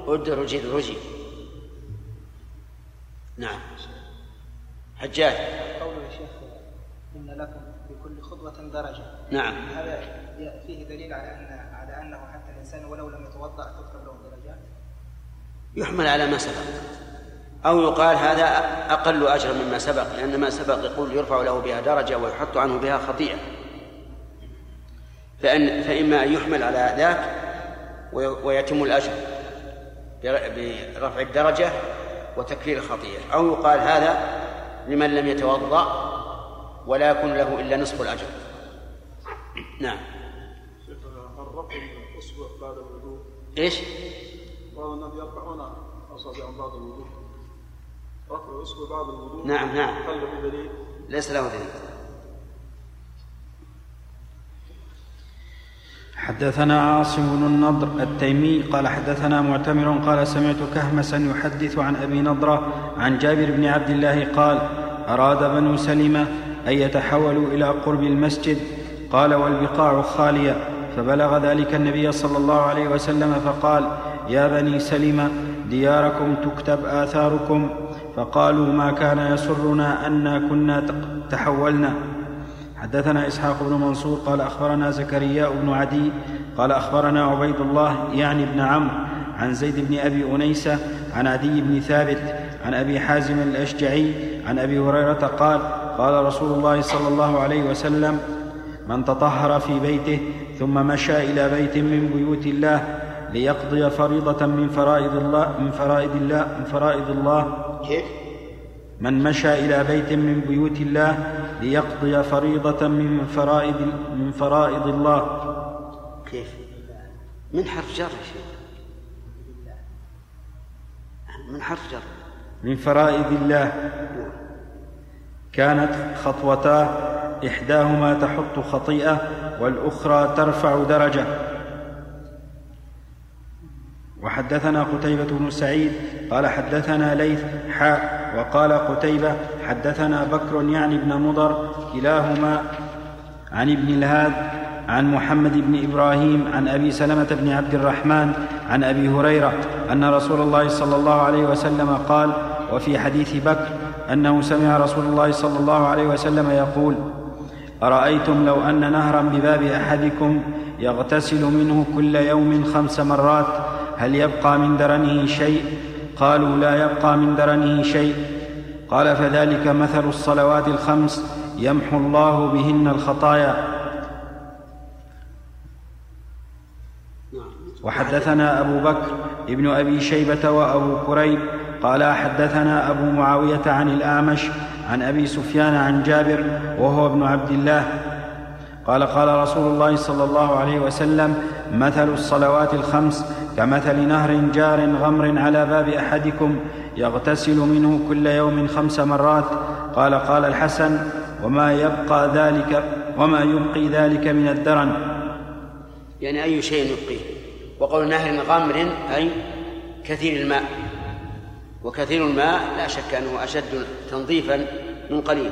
ادرج ادرجي نعم. حجاج. قوله يا شيخ إن لكم في كل خطوة درجة. نعم. هذا فيه دليل على ان على أنه حتى الإنسان ولو لم يتوضأ تكتب له درجات؟ يحمل على ما سبق. أو يقال هذا أقل أجرا مما سبق لأن ما سبق يقول يرفع له بها درجة ويحط عنه بها خطيئة. فإن فإما أن يحمل على ذاك ويتم الأجر برفع الدرجة وتكفير الخطيئة. أو يقال هذا لمن لم يتوضأ ولا يكون له إلا نصف الأجر. نعم. الرفع الأصبع بعد الوضوء؟ إيش؟ بعض الناس يرفعون أصابعهم بعد الوضوء. رفع بعد الوضوء نعم نعم؟ ليس له دليل. حدثنا عاصم بن النضر التيمي قال حدثنا معتمر قال سمعت كهمسا يحدث عن أبي نضرة عن جابر بن عبد الله قال أراد بنو سلمة أن يتحولوا إلى قرب المسجد. قال والبقاع خالية. فبلغ ذلك النبي صلى الله عليه وسلم فقال يا بني سلمة دياركم تكتب آثاركم. فقالوا ما كان يسرنا أنا كنا تحولنا. حدثنا إسحاق بن منصور قال أخبرنا زكريا بن عدي قال أخبرنا عبيد الله يعني بن عمرو عن زيد بن أبي انيسه عن عدي بن ثابت عن أبي حازم الأشجعي عن أبي هريرة قال قال رسول الله صلى الله عليه وسلم من تطهر في بيته ثم مشى إلى بيت من بيوت الله ليقضي فريضة من فرائض الله من فرائض الله من فرائض الله. كيف؟ من مشى إلى بيت من بيوت الله ليقضي فريضة من فرائض من فرائض الله. كيف؟ من حرف جر شيخ؟ من حرف جر. من فرائض الله. كانت خطوتاه إحداهما تحط خطيئة والأخرى ترفع درجة. وحدثنا قتيبة بن سعيد قال حدثنا ليث حاء وقال قتيبة حدثنا بكر يعني ابن مضر كلاهما عن ابن الهاد عن محمد بن إبراهيم عن أبي سلمة بن عبد الرحمن عن أبي هريرة أن رسول الله صلى الله عليه وسلم قال وفي حديث بكر أنه سمع رسول الله صلى الله عليه وسلم يقول أرأيتم لو أن نهرا بباب أحدكم يغتسل منه كل يوم خمس مرات هل يبقى من درنه شيء؟ قالوا لا يبقى من درنه شيء. قال فذلك مثل الصلوات الخمس يمحو الله بهن الخطايا. وحدثنا أبو بكر ابن أبي شيبة وأبو كريب قال حدثنا أبو معاوية عن الأعمش عن أبي سفيان عن جابر وهو ابن عبد الله. قال قال رسول الله صلى الله عليه وسلم مثل الصلوات الخمس كمثل نهر جار غمر على باب أحدكم يغتسل منه كل يوم خمس مرات. قال قال الحسن وما يبقى ذلك وما يبقي ذلك من الدرن. يعني أي شيء يبقيه وقول نهر غمر أي كثير الماء. وكثير الماء لا شك أنه أشد تنظيفا من قليل.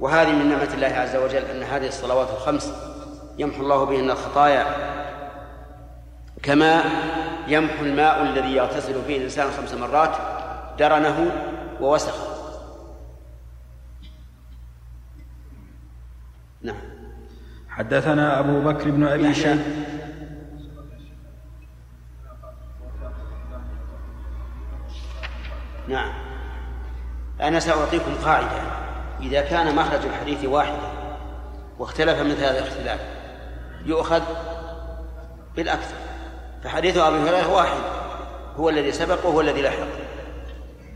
وهذه من نعمة الله عز وجل أن هذه الصلوات الخمس يمحو الله بهن الخطايا. كما يمحو الماء الذي يغتسل فيه الإنسان خمس مرات درنه ووسخه. نعم. حدثنا أبو بكر بن أبي شيبة. نعم. أنا سأعطيكم قاعدة. إذا كان مخرج الحديث واحدا واختلف مثل هذا الاختلاف يؤخذ بالأكثر. فحديث أبي هريرة واحد. هو الذي سبق وهو الذي لحق.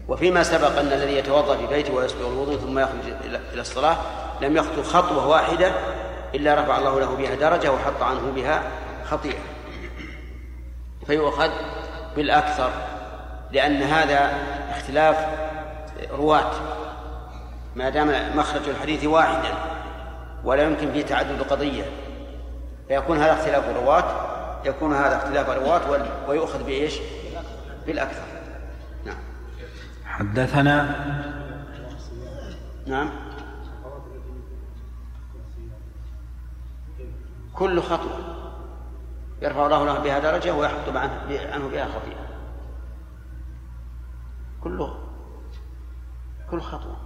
وفيما سبق أن الذي يتوضأ في بيته ويسبق الوضوء ثم يخرج إلى الصلاة لم يخطو خطوة واحدة إلا رفع الله له بها درجة وحط عنه بها خطيئة. فيؤخذ بالأكثر لأن هذا اختلاف رواة. ما دام مخرج الحديث واحدا ولا يمكن فيه تعدد قضية فيكون هذا اختلاف رواة يكون هذا اختلاف رواة ويؤخذ بإيش؟ بالأكثر. نعم. حدثنا نعم. كل خطوة يرفع الله له بها درجة ويحط عنه بها خطيئة. كله كل خطوة.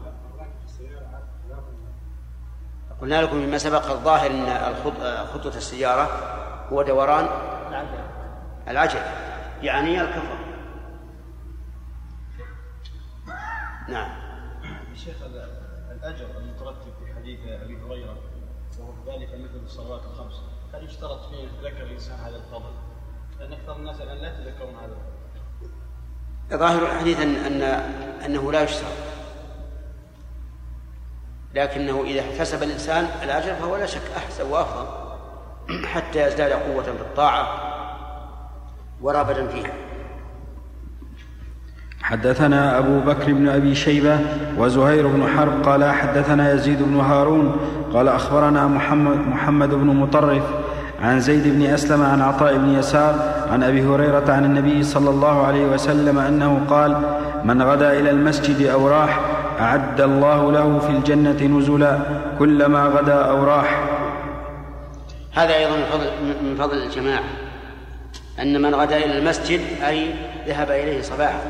قلنا لكم مما سبق الظاهر إن خطوة السيارة هو دوران العجل يعني الكفر. نعم. شيخ الأجر المترتب في حديث أبي هريرة وهو ذلك مثل الصلوات الخمس. هل يشترط فيه يتذكر الانسان هذا الفضل؟ لأن أكثر الناس الآن لا يتذكرون هذا الفضل. ظاهر الحديث ان ان أنه لا يشترط. لكنه إذا احتسب الإنسان الأجر فهو لا شك أحسن وأفضل. حتى يزداد قوة في الطاعة ورغبة فيها. حدثنا أبو بكر بن أبي شيبة وزهير بن حرب قال حدثنا يزيد بن هارون قال أخبرنا محمد, محمد بن مطرف عن زيد بن أسلم عن عطاء بن يسار عن أبي هريرة عن النبي صلى الله عليه وسلم أنه قال من غدا إلى المسجد أو راح أعد الله له في الجنة نزلا كلما غدا أو راح هذا أيضا من فضل, من فضل الجماعة أن من غدا إلى المسجد أي ذهب إليه صباحا.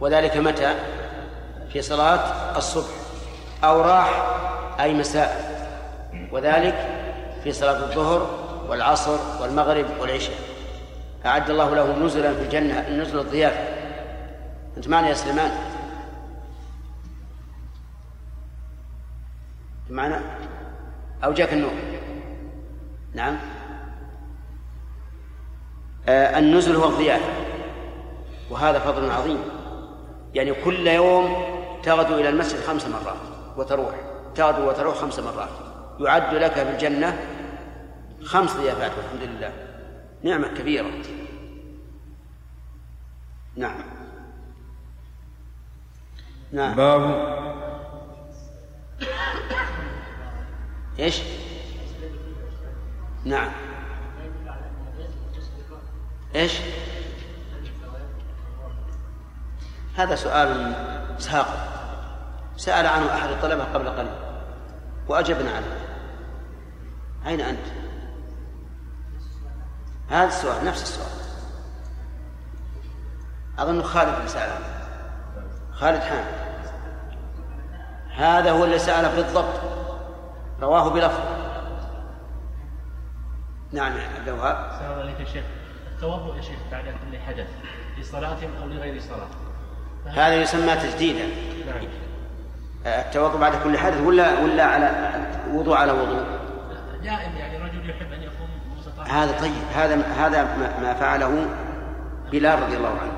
وذلك متى؟ في صلاة الصبح أو راح أي مساء. وذلك في صلاة الظهر والعصر والمغرب والعشاء. أعد الله له نزلا في الجنة نزل الضيافة. أنت معنا يا سليمان؟ معنا؟ أو جاك النور؟ نعم. آه النزل هو الضيافة وهذا فضل عظيم. يعني كل يوم تغدو إلى المسجد خمس مرات وتروح تغدو وتروح خمس مرات. يعد لك في الجنة خمس ضيافات والحمد لله. نعمة كبيرة. نعم. نعم. باب إيش؟ نعم. إيش؟ هذا سؤال ساقط سأل عنه أحد الطلبة قبل قليل. وأجبنا عنه أين أنت؟ هذا السؤال نفس السؤال. أظن خالد بن سأل خالد حامد. هذا هو اللي سأله بالضبط. رواه بلفظ. نعم يا عبد الوهاب السلام عليكم يا شيخ. التوضؤ يا شيخ بعد كل حدث لصلاة أو لغير صلاة. هذا يسمى تجديدا. نعم. التوضؤ بعد كل حدث ولا ولا على وضوء على وضوء؟ دائم يعني رجل يحب أن يقوم هذا طيب. هذا هذا ما- فعله بلال رضي الله عنه.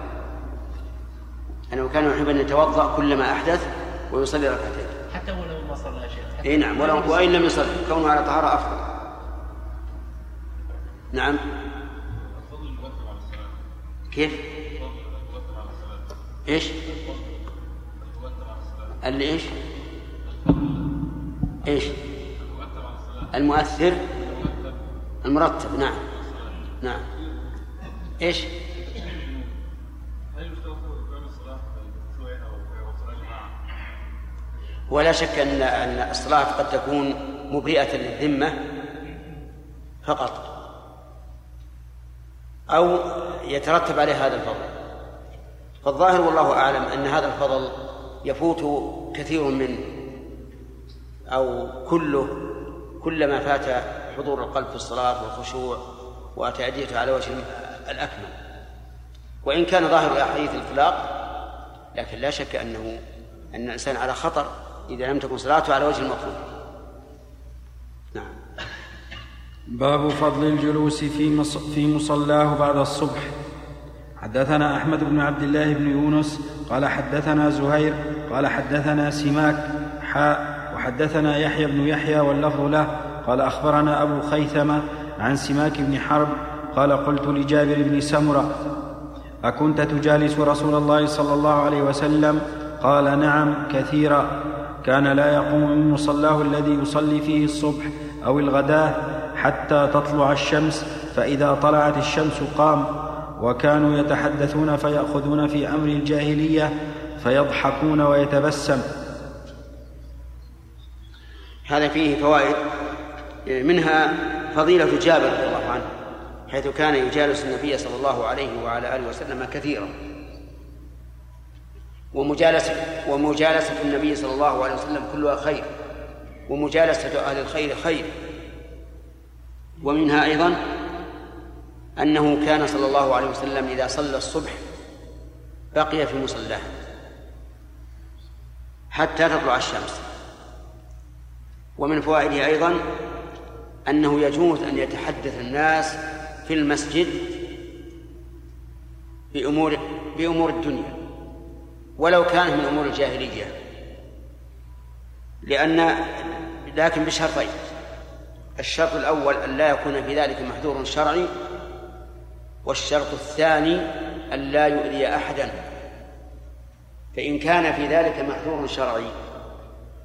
أنه كان يحب أن يتوضأ كلما أحدث ويصلي ركعتين. حتى ولو ما صلى يا شيخ. حتى اي نعم ولو وإن لم يصلي كونه على طهارة أفضل. نعم كيف؟ إيش؟ اللي إيش؟ إيش؟ المؤثر المرتب نعم نعم إيش؟ ولا شك ان الصلاه قد تكون مبرئه للذمة فقط أو يترتب عليه هذا الفضل. فالظاهر والله أعلم أن هذا الفضل يفوت كثير منه أو كله كلما فات حضور القلب في الصلاة والخشوع وتأديته على وجه الأكمل. وإن كان ظاهر الاحاديث الاطلاق لكن لا شك أنه أن الإنسان على خطر إذا لم تكن صلاته على وجه المطلوب. نعم. باب فضل الجلوس في في مصلاه بعد الصبح. حدثنا أحمد بن عبد الله بن يونس قال حدثنا زهير قال حدثنا سماك حاء وحدثنا يحيى بن يحيى واللفظ له قال أخبرنا أبو خيثمة عن سماك بن حرب قال قلت لجابر بن سمرة أكنت تجالس رسول الله صلى الله عليه وسلم؟ قال نعم كثيرا كان لا يقوم من مصلاه الذي يصلي فيه الصبح أو الغداة حتى تطلع الشمس فإذا طلعت الشمس قام وكانوا يتحدثون فيأخذون في أمر الجاهلية فيضحكون ويتبسم. هذا فيه فوائد. منها فضيلة جابر رضي الله عنه حيث كان يجالس النبي صلى الله عليه وعلى آله وسلم كثيرا. ومجالسة ومجالسة النبي صلى الله عليه وسلم كلها خير ومجالسة أهل الخير خير. ومنها أيضا أنه كان صلى الله عليه وسلم إذا صلى الصبح بقي في مصلاه حتى تطلع الشمس. ومن فوائده أيضا أنه يجوز أن يتحدث الناس في المسجد بأمور بأمور الدنيا ولو كانت من أمور الجاهلية لأن لكن بشرطين. الشرط الأول أن لا يكون في ذلك محذور شرعي والشرط الثاني أن لا يؤذي أحدا. فإن كان في ذلك محذور شرعي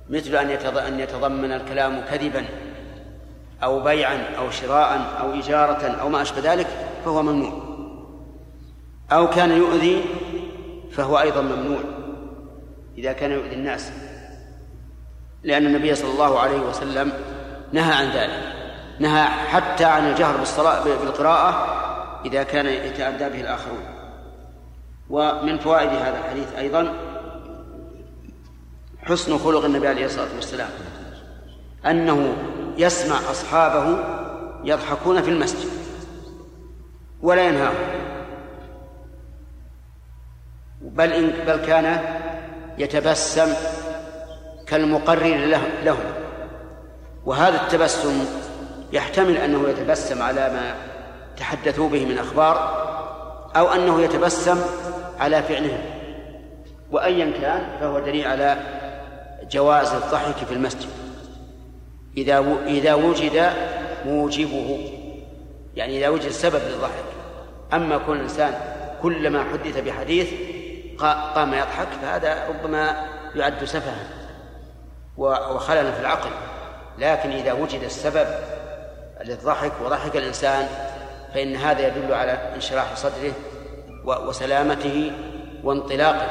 مثل أن أن يتضمن الكلام كذبا أو بيعا أو شراء أو إجارة أو ما أشبه ذلك فهو ممنوع. أو كان يؤذي فهو أيضا ممنوع إذا كان يؤذي الناس. لأن النبي صلى الله عليه وسلم نهى عن ذلك. نهى حتى عن الجهر بالصلاة بالقراءة إذا كان يتأدى به الآخرون. ومن فوائد هذا الحديث أيضا حسن خلق النبي عليه الصلاة والسلام. أنه يسمع أصحابه يضحكون في المسجد ولا ينهاهم. بل إن بل كان يتبسم كالمقرر له لهم. وهذا التبسم يحتمل أنه يتبسم على ما تحدثوا به من أخبار أو أنه يتبسم على فعلهم وأيا كان فهو دليل على جواز الضحك في المسجد. إذا إذا وجد موجبه يعني إذا وجد سبب للضحك. أما كون الإنسان كلما حدث بحديث قام يضحك فهذا ربما يعد سفها وخللا في العقل. لكن إذا وجد السبب للضحك وضحك الإنسان فإن هذا يدل على انشراح صدره وسلامته وانطلاقه.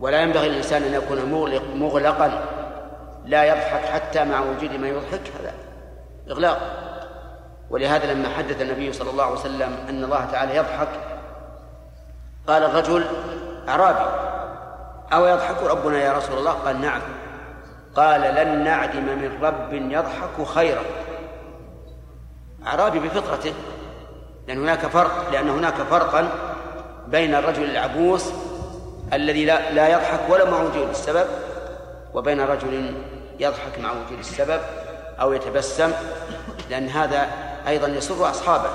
ولا ينبغي للإنسان أن يكون مغلق مغلقا لا يضحك حتى مع وجود ما يضحك هذا إغلاق. ولهذا لما حدث النبي صلى الله عليه وسلم أن الله تعالى يضحك قال الرجل أعرابي أو يضحك ربنا يا رسول الله؟ قال نعم. قال لن نعدم من رب يضحك خيرا. أعرابي بفطرته لأن هناك فرق لأن هناك فرقا بين الرجل العبوس الذي لا, لا يضحك ولا مع وجود السبب وبين رجل يضحك مع وجود السبب أو يتبسم لأن هذا أيضا يسر أصحابه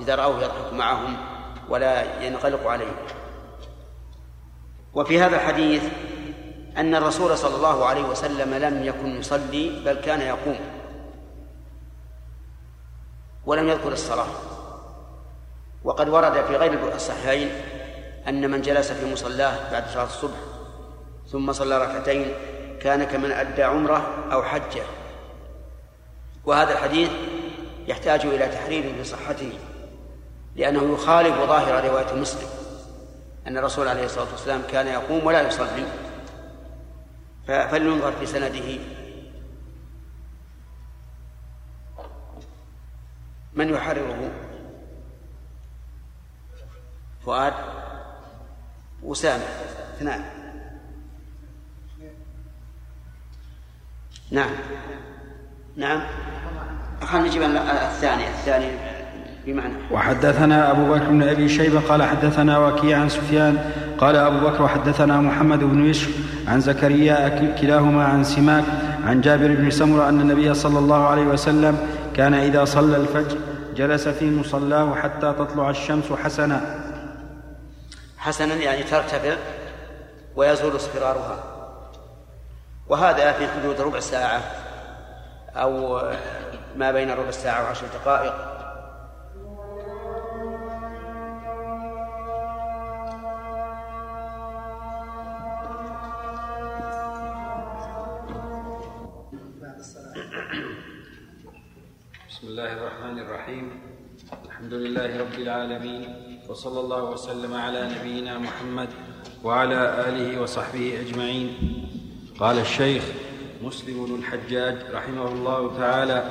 إذا رأوه يضحك معهم ولا ينغلق عليهم. وفي هذا الحديث أن الرسول صلى الله عليه وسلم لم يكن يصلي بل كان يقوم. ولم يذكر الصلاة. وقد ورد في غير الصحيحين أن من جلس في مصلاه بعد صلاة الصبح ثم صلى ركعتين كان كمن أدى عمرة أو حجة. وهذا الحديث يحتاج إلى تحرير بصحته لأنه يخالف ظاهر رواية مسلم أن الرسول عليه الصلاة والسلام كان يقوم ولا يصلي. فلننظر في سنده. من يحرره؟ فؤاد أسامة اثنان. نعم. نعم. خلينا نجيب الثاني. الثاني بمعنى. وحدثنا أبو بكر بن أبي شيبة قال حدثنا وكيع عن سفيان قال أبو بكر وحدثنا محمد بن يوسف عن زكريا كلاهما عن سماك عن جابر بن سمرة أن النبي صلى الله عليه وسلم كان إذا صلى الفجر جلس في مصلاه حتى تطلع الشمس حسنا. حسنا يعني ترتفع ويزول اصفرارها. وهذا في حدود ربع ساعة أو ما بين ربع ساعة وعشر دقائق. الله الرحمن الرحيم الحمد لله رب العالمين وصلى الله وسلم على نبينا محمد وعلى اله وصحبه اجمعين قال الشيخ مسلم بن الحجاج رحمه الله تعالى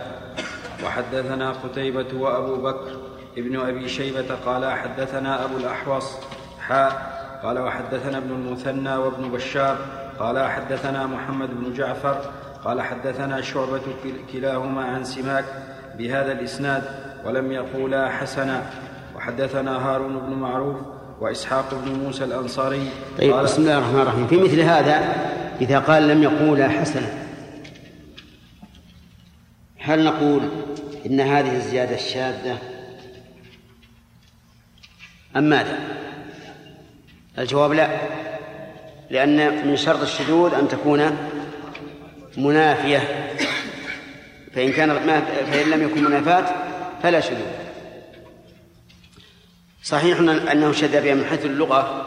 وحدثنا قتيبة وأبو بكر ابن أبي شيبة قال حدثنا أبو الأحوص حاء قال وحدثنا ابن المثنى وابن بشار قال حدثنا محمد بن جعفر قال حدثنا شعبة كلاهما عن سماك بهذا الإسناد ولم يقولا حسنا. وحدثنا هارون بن معروف وإسحاق بن موسى الأنصاري. طيب بسم الله الرحمن الرحيم. في مثل هذا إذا قال لم يقولا حسنا هل نقول إن هذه الزيادة الشاذة؟ أم ماذا؟ الجواب لا. لأن من شرط الشذوذ أن تكون منافية. فإن كان فإن لم يكن منافاة فلا شذوذ صحيح أنه شذ بها من حيث اللغة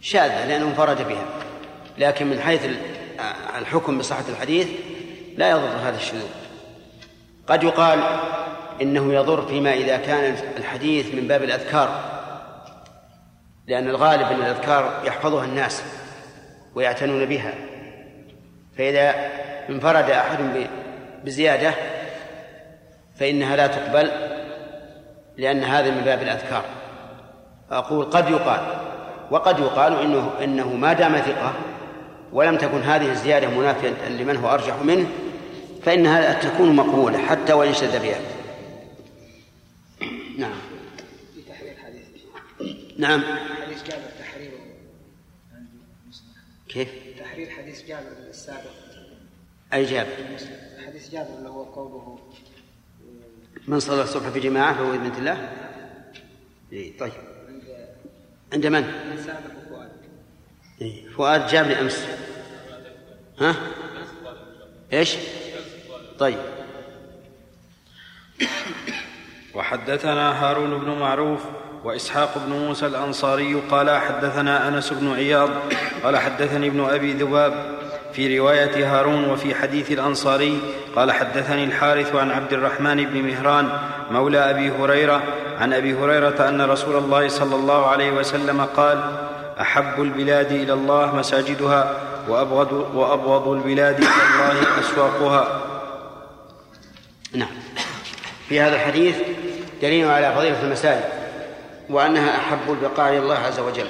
شاذة لأنه انفرد بها. لكن من حيث الحكم بصحة الحديث لا يضر هذا الشذوذ. قد يقال إنه يضر فيما إذا كان الحديث من باب الأذكار لأن الغالب أن الأذكار يحفظها الناس ويعتنون بها. فإذا انفرد أحد بزيادة فإنها لا تقبل لأن هذا من باب الأذكار. أقول قد يقال وقد يقال إنه إنه ما دام ثقة ولم تكن هذه الزيادة منافية لمن هو أرجح منه فإنها تكون مقبولة حتى وإن شد بها. نعم. تحرير نعم. حديث جابر تحريره كيف؟ تحرير حديث جابر السابق. أي جابر؟ حديث جابر اللي هو قوله من صلى الصبح في جماعة فهو بإذن الله إيه طيب عند من؟ إيه فؤاد جاب لي أمس ها؟ إيش؟ طيب وحدثنا هارون بن معروف وإسحاق بن موسى الأنصاري قال حدثنا أنس بن عياض قال حدثني ابن أبي ذباب في رواية هارون وفي حديث الأنصاري قال حدثني الحارث عن عبد الرحمن بن مهران مولى أبي هريرة عن أبي هريرة أن رسول الله صلى الله عليه وسلم قال أحب البلاد إلى الله مساجدها وابغض وأبغض البلاد إلى الله أسواقها. في هذا الحديث دليل على فضيلة المساجد وأنها أحب البقاع إلى الله عز وجل.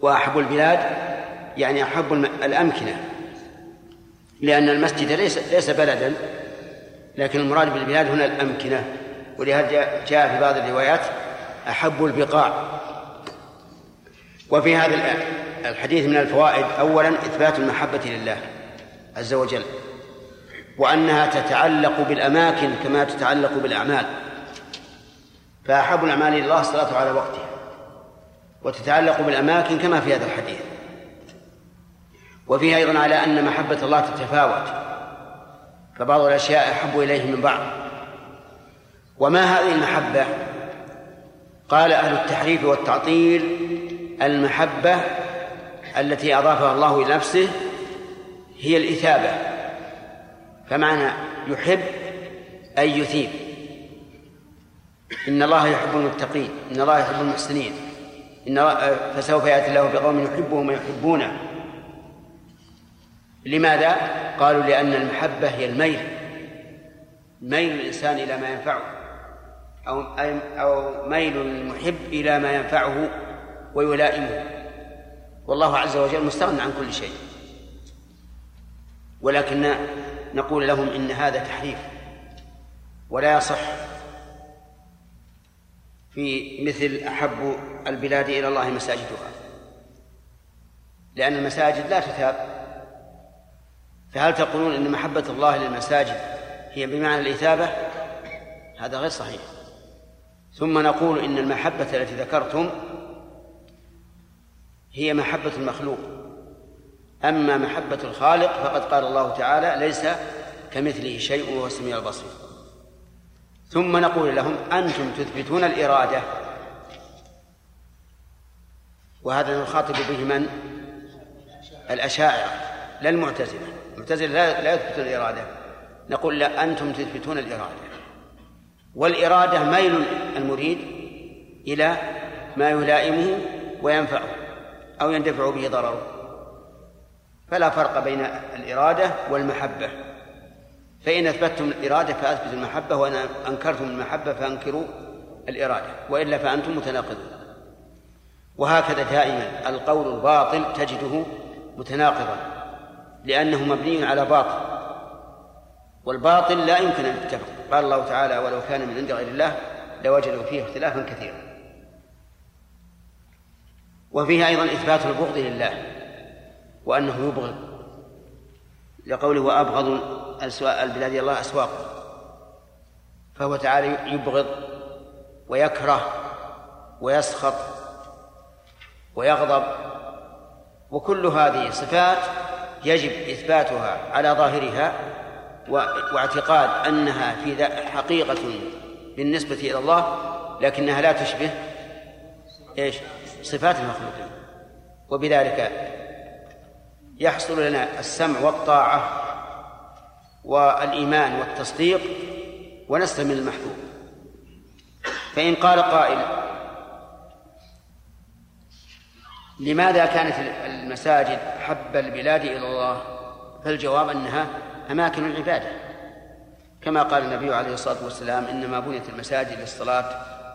وأحب البلاد يعني أحب الأمكنة. لأن المسجد ليس ليس بلدا لكن المراد بالبلاد هنا الأمكنة. ولهذا جاء في بعض الروايات أحب البقاع. وفي هذا الحديث من الفوائد أولا إثبات المحبة لله عز وجل وأنها تتعلق بالأماكن كما تتعلق بالأعمال. فأحب الأعمال إلى الله الصلاة على وقتها وتتعلق بالأماكن كما في هذا الحديث. وفيه أيضا على أن محبة الله تتفاوت فبعض الأشياء أحب إليه من بعض. وما هذه المحبة؟ قال أهل التحريف والتعطيل المحبة التي أضافها الله إلى نفسه هي الإثابة فمعنى يحب أي يثيب. إن الله يحب المتقين إن الله يحب المحسنين إن فسوف يأتي الله بقوم يحبهم ويحبونه. لماذا؟ قالوا لأن المحبة هي الميل. ميل الإنسان إلى ما ينفعه. أو أو ميل المحب إلى ما ينفعه ويلائمه. والله عز وجل مستغنى عن كل شيء. ولكن نقول لهم إن هذا تحريف. ولا يصح في مثل أحب البلاد إلى الله مساجدها. لأن المساجد لا تثاب. فهل تقولون إن محبة الله للمساجد هي بمعنى الإثابة؟ هذا غير صحيح. ثم نقول إن المحبة التي ذكرتم هي محبة المخلوق. أما محبة الخالق فقد قال الله تعالى ليس كمثله شيء وهو السميع البصير. ثم نقول لهم أنتم تثبتون الإرادة. وهذا نخاطب به من؟ الأشاعرة لا المعتزلة. المعتزلة لا, لا يثبتون الإرادة. نقول لا أنتم تثبتون الإرادة. والإرادة ميل المريد إلى ما يلائمه وينفعه أو يندفع به ضرره. فلا فرق بين الإرادة والمحبة. فإن أثبتتم الإرادة فأثبتوا المحبة وإن أنكرتم المحبة فأنكروا الإرادة وإلا فأنتم متناقضون. وهكذا دائما القول الباطل تجده متناقضا. لأنه مبني على باطل. والباطل لا يمكن أن يتفق قال الله تعالى ولو كان من عند غير الله لوجدوا فيه اختلافا كثيرا. وفيه أيضا إثبات البغض لله وأنه يبغض. لقوله وأبغض البلاد الله أسواق. فهو تعالى يبغض ويكره ويسخط ويغضب. وكل هذه صفات يجب إثباتها على ظاهرها واعتقاد أنها في حقيقة بالنسبة إلى الله لكنها لا تشبه إيش؟ صفات المخلوقين وبذلك يحصل لنا السمع والطاعة والإيمان والتصديق ونسلم المحبوب فإن قال قائل لماذا كانت المساجد حب البلاد إلى الله؟ فالجواب أنها أماكن العبادة. كما قال النبي عليه الصلاة والسلام إنما بنيت المساجد للصلاة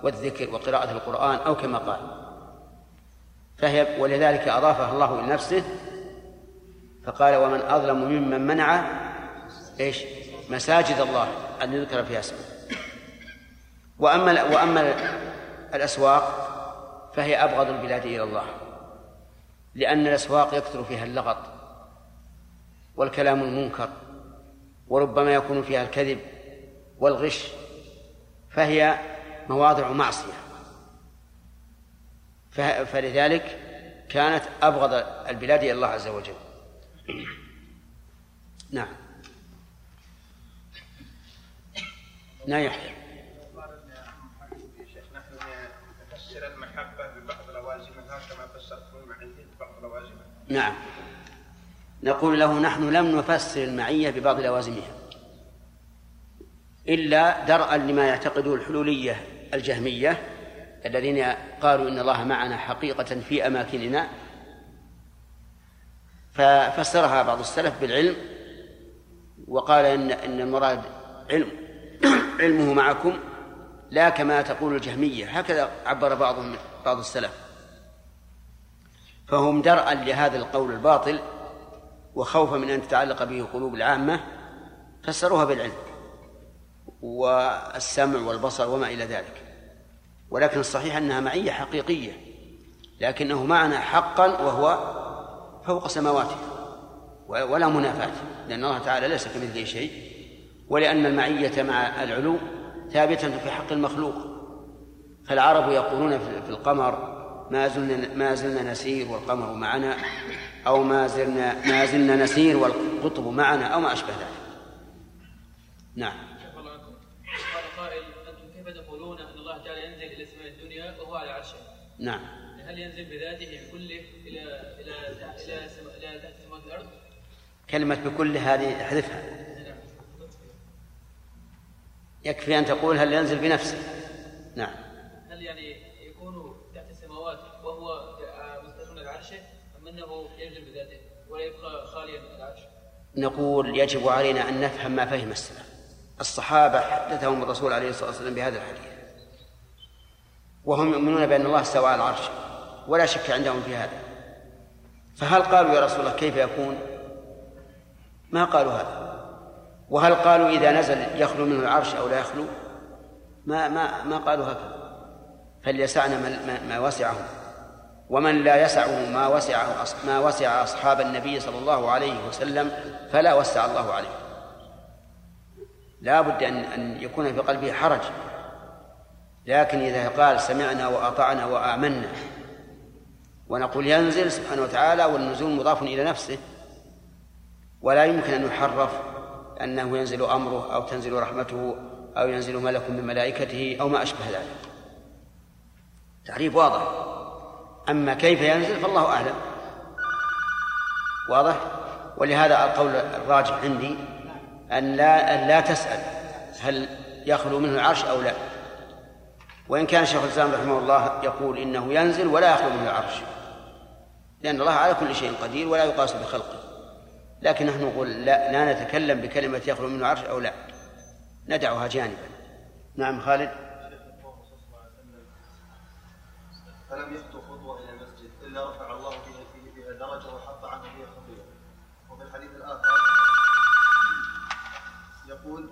والذكر وقراءة القرآن أو كما قال. فهي ولذلك أضافها الله إلى نفسه فقال ومن أظلم ممن منع إيش؟ مساجد الله. أن يذكر فيها اسمه. وأما وأما الأسواق فهي أبغض البلاد إلى الله. لأن الأسواق يكثر فيها اللغط والكلام المنكر وربما يكون فيها الكذب والغش فهي مواضع معصية. فلذلك كانت أبغض البلاد إلى الله عز وجل. نعم. نعم. يحيى نعم. نقول له نحن لم نفسر المعية ببعض لوازمها. إلا درءا لما يعتقده الحلولية الجهمية الذين قالوا إن الله معنا حقيقة في أماكننا. ففسرها بعض السلف بالعلم وقال إن إن المراد علم. علمه معكم لا كما تقول الجهمية. هكذا عبر بعضهم بعض السلف. فهم درءا لهذا القول الباطل وخوفا من أن تتعلق به قلوب العامة فسروها بالعلم والسمع والبصر وما إلى ذلك. ولكن الصحيح أنها معية حقيقية لكنه معنى حقا وهو فوق سماواته ولا منافاة لأن الله تعالى ليس كمثله شيء. ولأن المعية مع العلو ثابتة في حق المخلوق فالعرب يقولون في القمر ما زلنا ما زلنا نسير والقمر معنا أو ما زلنا ما زلنا نسير والقطب معنا أو ما أشبه ذلك. نعم. قال قائل أنتم كيف تقولون أن الله تعالى ينزل إلى السماء الدنيا وهو على عرشه؟ نعم. هل ينزل بذاته كله إلى إلى إلى إلى تحت سماوات الأرض؟ كلمة بكل هذه أحذفها. يكفي أن تقول هل ينزل بنفسه. نعم. هل يعني تحت السماوات وهو أم أنه بذاته ولا يبقى خاليا من العرش؟ نقول يجب علينا أن نفهم ما فهم السلف الصحابة حدثهم الرسول عليه الصلاة والسلام بهذا الحديث. وهم يؤمنون بأن الله استوى على العرش ولا شك عندهم في هذا. فهل قالوا يا رسول الله كيف يكون؟ ما قالوا هذا. وهل قالوا إذا نزل يخلو منه العرش أو لا يخلو؟ ما ما ما قالوا هكذا. فليسعنا ما, وسعهم ومن لا يسعه ما وسع ما وسع أصحاب النبي صلى الله عليه وسلم فلا وسع الله عليه. لا بد أن أن يكون في قلبه حرج. لكن إذا قال سمعنا وأطعنا وآمنا ونقول ينزل سبحانه وتعالى والنزول مضاف إلى نفسه ولا يمكن أن يحرف أنه ينزل أمره أو تنزل رحمته أو ينزل ملك من ملائكته أو ما أشبه ذلك. تعريف واضح. أما كيف ينزل فالله أعلم. واضح؟ ولهذا القول الراجح عندي أن لا أن لا تسأل هل يخلو منه العرش أو لا. وإن كان شيخ الإسلام رحمه الله يقول إنه ينزل ولا يخلو منه العرش. لأن الله على كل شيء قدير ولا يقاس بخلقه. لكن نحن نقول لا, لا نتكلم بكلمة يخلو منه العرش أو لا. ندعها جانبا. نعم خالد؟ فلم يخطو خطوة إلى المسجد إلا رفع الله فيها فيه بها درجة وحط عنه بها خطيئة. وفي الحديث الآخر يقول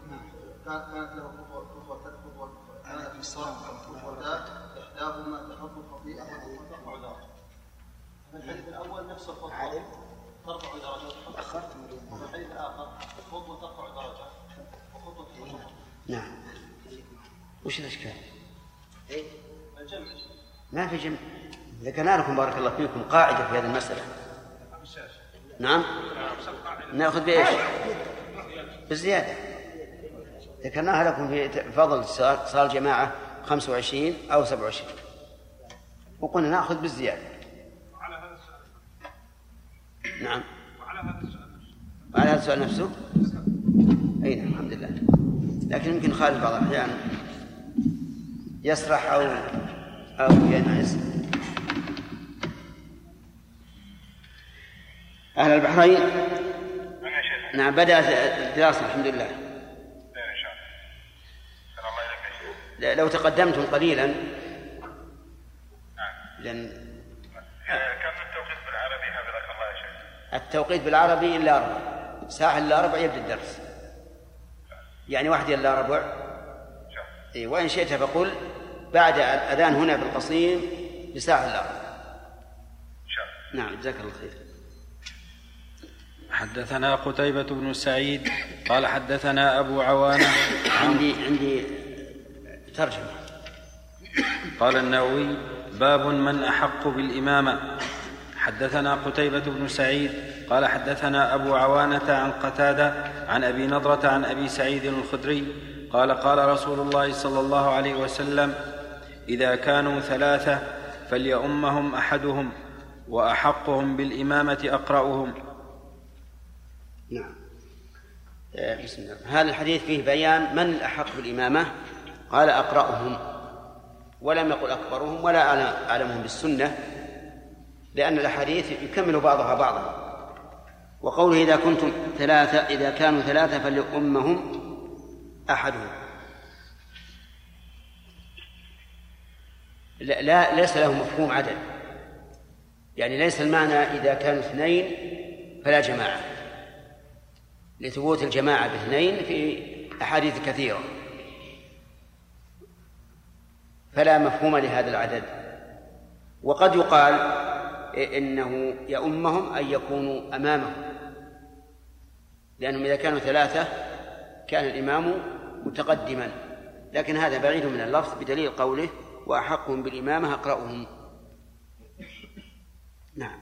كانت كانت له خطوة خطوة خطوة كانت في الصلاة خطوتان إحداهما تحط خطيئة وترفع درجة في الحديث الأول نفس الخطوة. ترفع درجة وتحط وفي الحديث الآخر خطوة ترفع درجة وخطوة تحط نعم. وش الإشكال؟ الجمع. ما في جمع ذكرنا لكم بارك الله فيكم قاعدة في هذه المسألة. نعم؟ نأخذ بإيش؟ بالزيادة ذكرناها لكم في فضل صلاة الجماعة 25 أو 27 وقلنا نأخذ بالزيادة. نعم. وعلى هذا السؤال نفسه؟ أي نعم الحمد لله. لكن يمكن خالد بعض الأحيان يسرح أو أو ينعس أهل البحرين؟ نعم بدأت الدراسة الحمد لله. لو تقدمتم قليلا. لأن كم التوقيت بالعربي؟ حفظك الله يا شيخ. التوقيت بالعربي إلا أربع ساعة إلا أربع يبدأ الدرس. يعني واحد إلا ربع. إيه وإن شئت فقل. بعد الأذان هنا في القصيم بساعة إلا نعم جزاك الله خير. حدثنا قتيبة بن سعيد قال حدثنا أبو عوانة. عن عندي عندي ترجمة. قال النووي باب من أحق بالإمامة. حدثنا قتيبة بن سعيد قال حدثنا أبو عوانة عن قتادة عن أبي نضرة عن أبي سعيد الخدري قال قال رسول الله صلى الله عليه وسلم إذا كانوا ثلاثة فليؤمهم أحدهم وأحقهم بالإمامة أقرأهم. نعم. بسم الله. هذا الحديث فيه بيان من الأحق بالإمامة؟ قال أقرأهم. ولم يقل أكبرهم ولا أعلم- أعلمهم بالسنة لأن الأحاديث يكمل بعضها بعضا. وقوله إذا كنتم ثلاثة إذا كانوا ثلاثة فليؤمهم أحدهم. لا, لا ليس له مفهوم عدد يعني ليس المعنى إذا كانوا اثنين فلا جماعة. لثبوت الجماعة باثنين في أحاديث كثيرة. فلا مفهوم لهذا العدد. وقد يقال إنه يؤمهم أن يكونوا أمامه لأنهم إذا كانوا ثلاثة كان الإمام متقدما. لكن هذا بعيد من اللفظ بدليل قوله وأحقهم بالإمامة أقرأهم. نعم.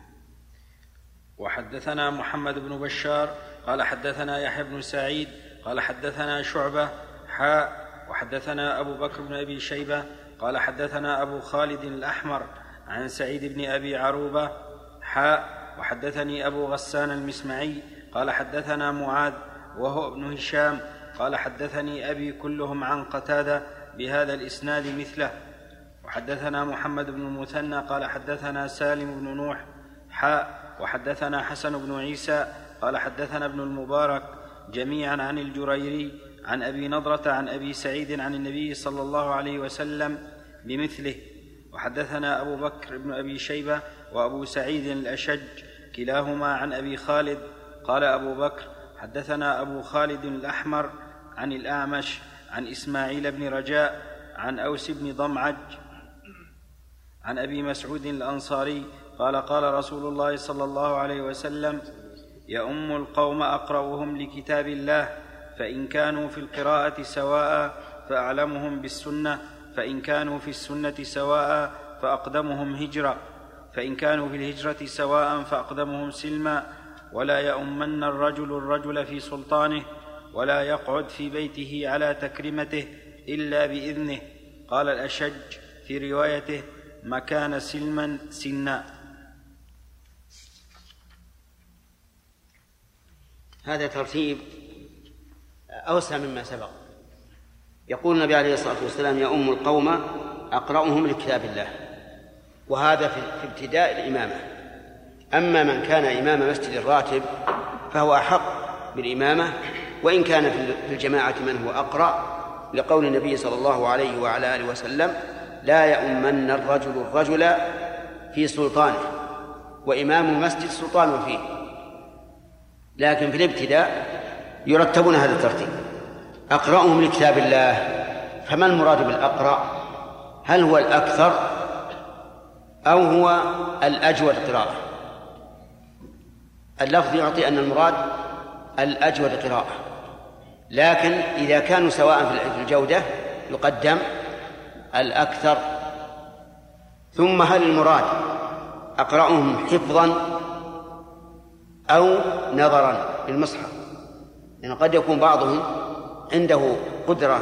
وحدثنا محمد بن بشار قال حدثنا يحيى بن سعيد قال حدثنا شعبة حاء وحدثنا أبو بكر بن أبي شيبة قال حدثنا أبو خالد الأحمر عن سعيد بن أبي عروبة حاء وحدثني أبو غسان المسمعي قال حدثنا معاذ وهو ابن هشام قال حدثني أبي كلهم عن قتادة بهذا الإسناد مثله. وحدثنا محمد بن المثنى قال حدثنا سالم بن نوح حاء وحدثنا حسن بن عيسى قال حدثنا ابن المبارك جميعا عن الجريري عن أبي نضرة عن أبي سعيد عن النبي صلى الله عليه وسلم بمثله. وحدثنا أبو بكر بن أبي شيبة وأبو سعيد الأشج كلاهما عن أبي خالد قال أبو بكر حدثنا أبو خالد الأحمر عن الأعمش عن إسماعيل بن رجاء عن أوس بن ضمعج عن أبي مسعود الأنصاري قال قال رسول الله صلى الله عليه وسلم يؤم القوم اقرأهم لكتاب الله فإن كانوا في القراءة سواء فأعلمهم بالسنة فإن كانوا في السنة سواء فأقدمهم هجرة فإن كانوا في الهجرة سواء فأقدمهم سلما ولا يؤمن الرجل الرجل في سلطانه ولا يقعد في بيته على تكرمته إلا بإذنه. قال الأشج في روايته مكان سلما سنا. هذا ترتيب أوسع مما سبق. يقول النبي عليه الصلاة والسلام يا أم القوم أقرأهم لكتاب الله. وهذا في ابتداء الإمامة. أما من كان إمام مسجد راتب فهو أحق بالإمامة وإن كان في الجماعة من هو أقرأ لقول النبي صلى الله عليه وعلى آله وسلم لا يؤمن الرجل الرجل في سلطانه وإمام المسجد سلطان فيه. لكن في الابتداء يرتبون هذا الترتيب. أقرأهم لكتاب الله فما المراد بالأقرأ؟ هل هو الأكثر أو هو الأجود قراءة؟ اللفظ يعطي أن المراد الأجود قراءة. لكن إذا كانوا سواء في الجودة يقدم الأكثر. ثم هل المراد أقرأهم حفظا أو نظرا للمصحف؟ لأن قد يكون بعضهم عنده قدرة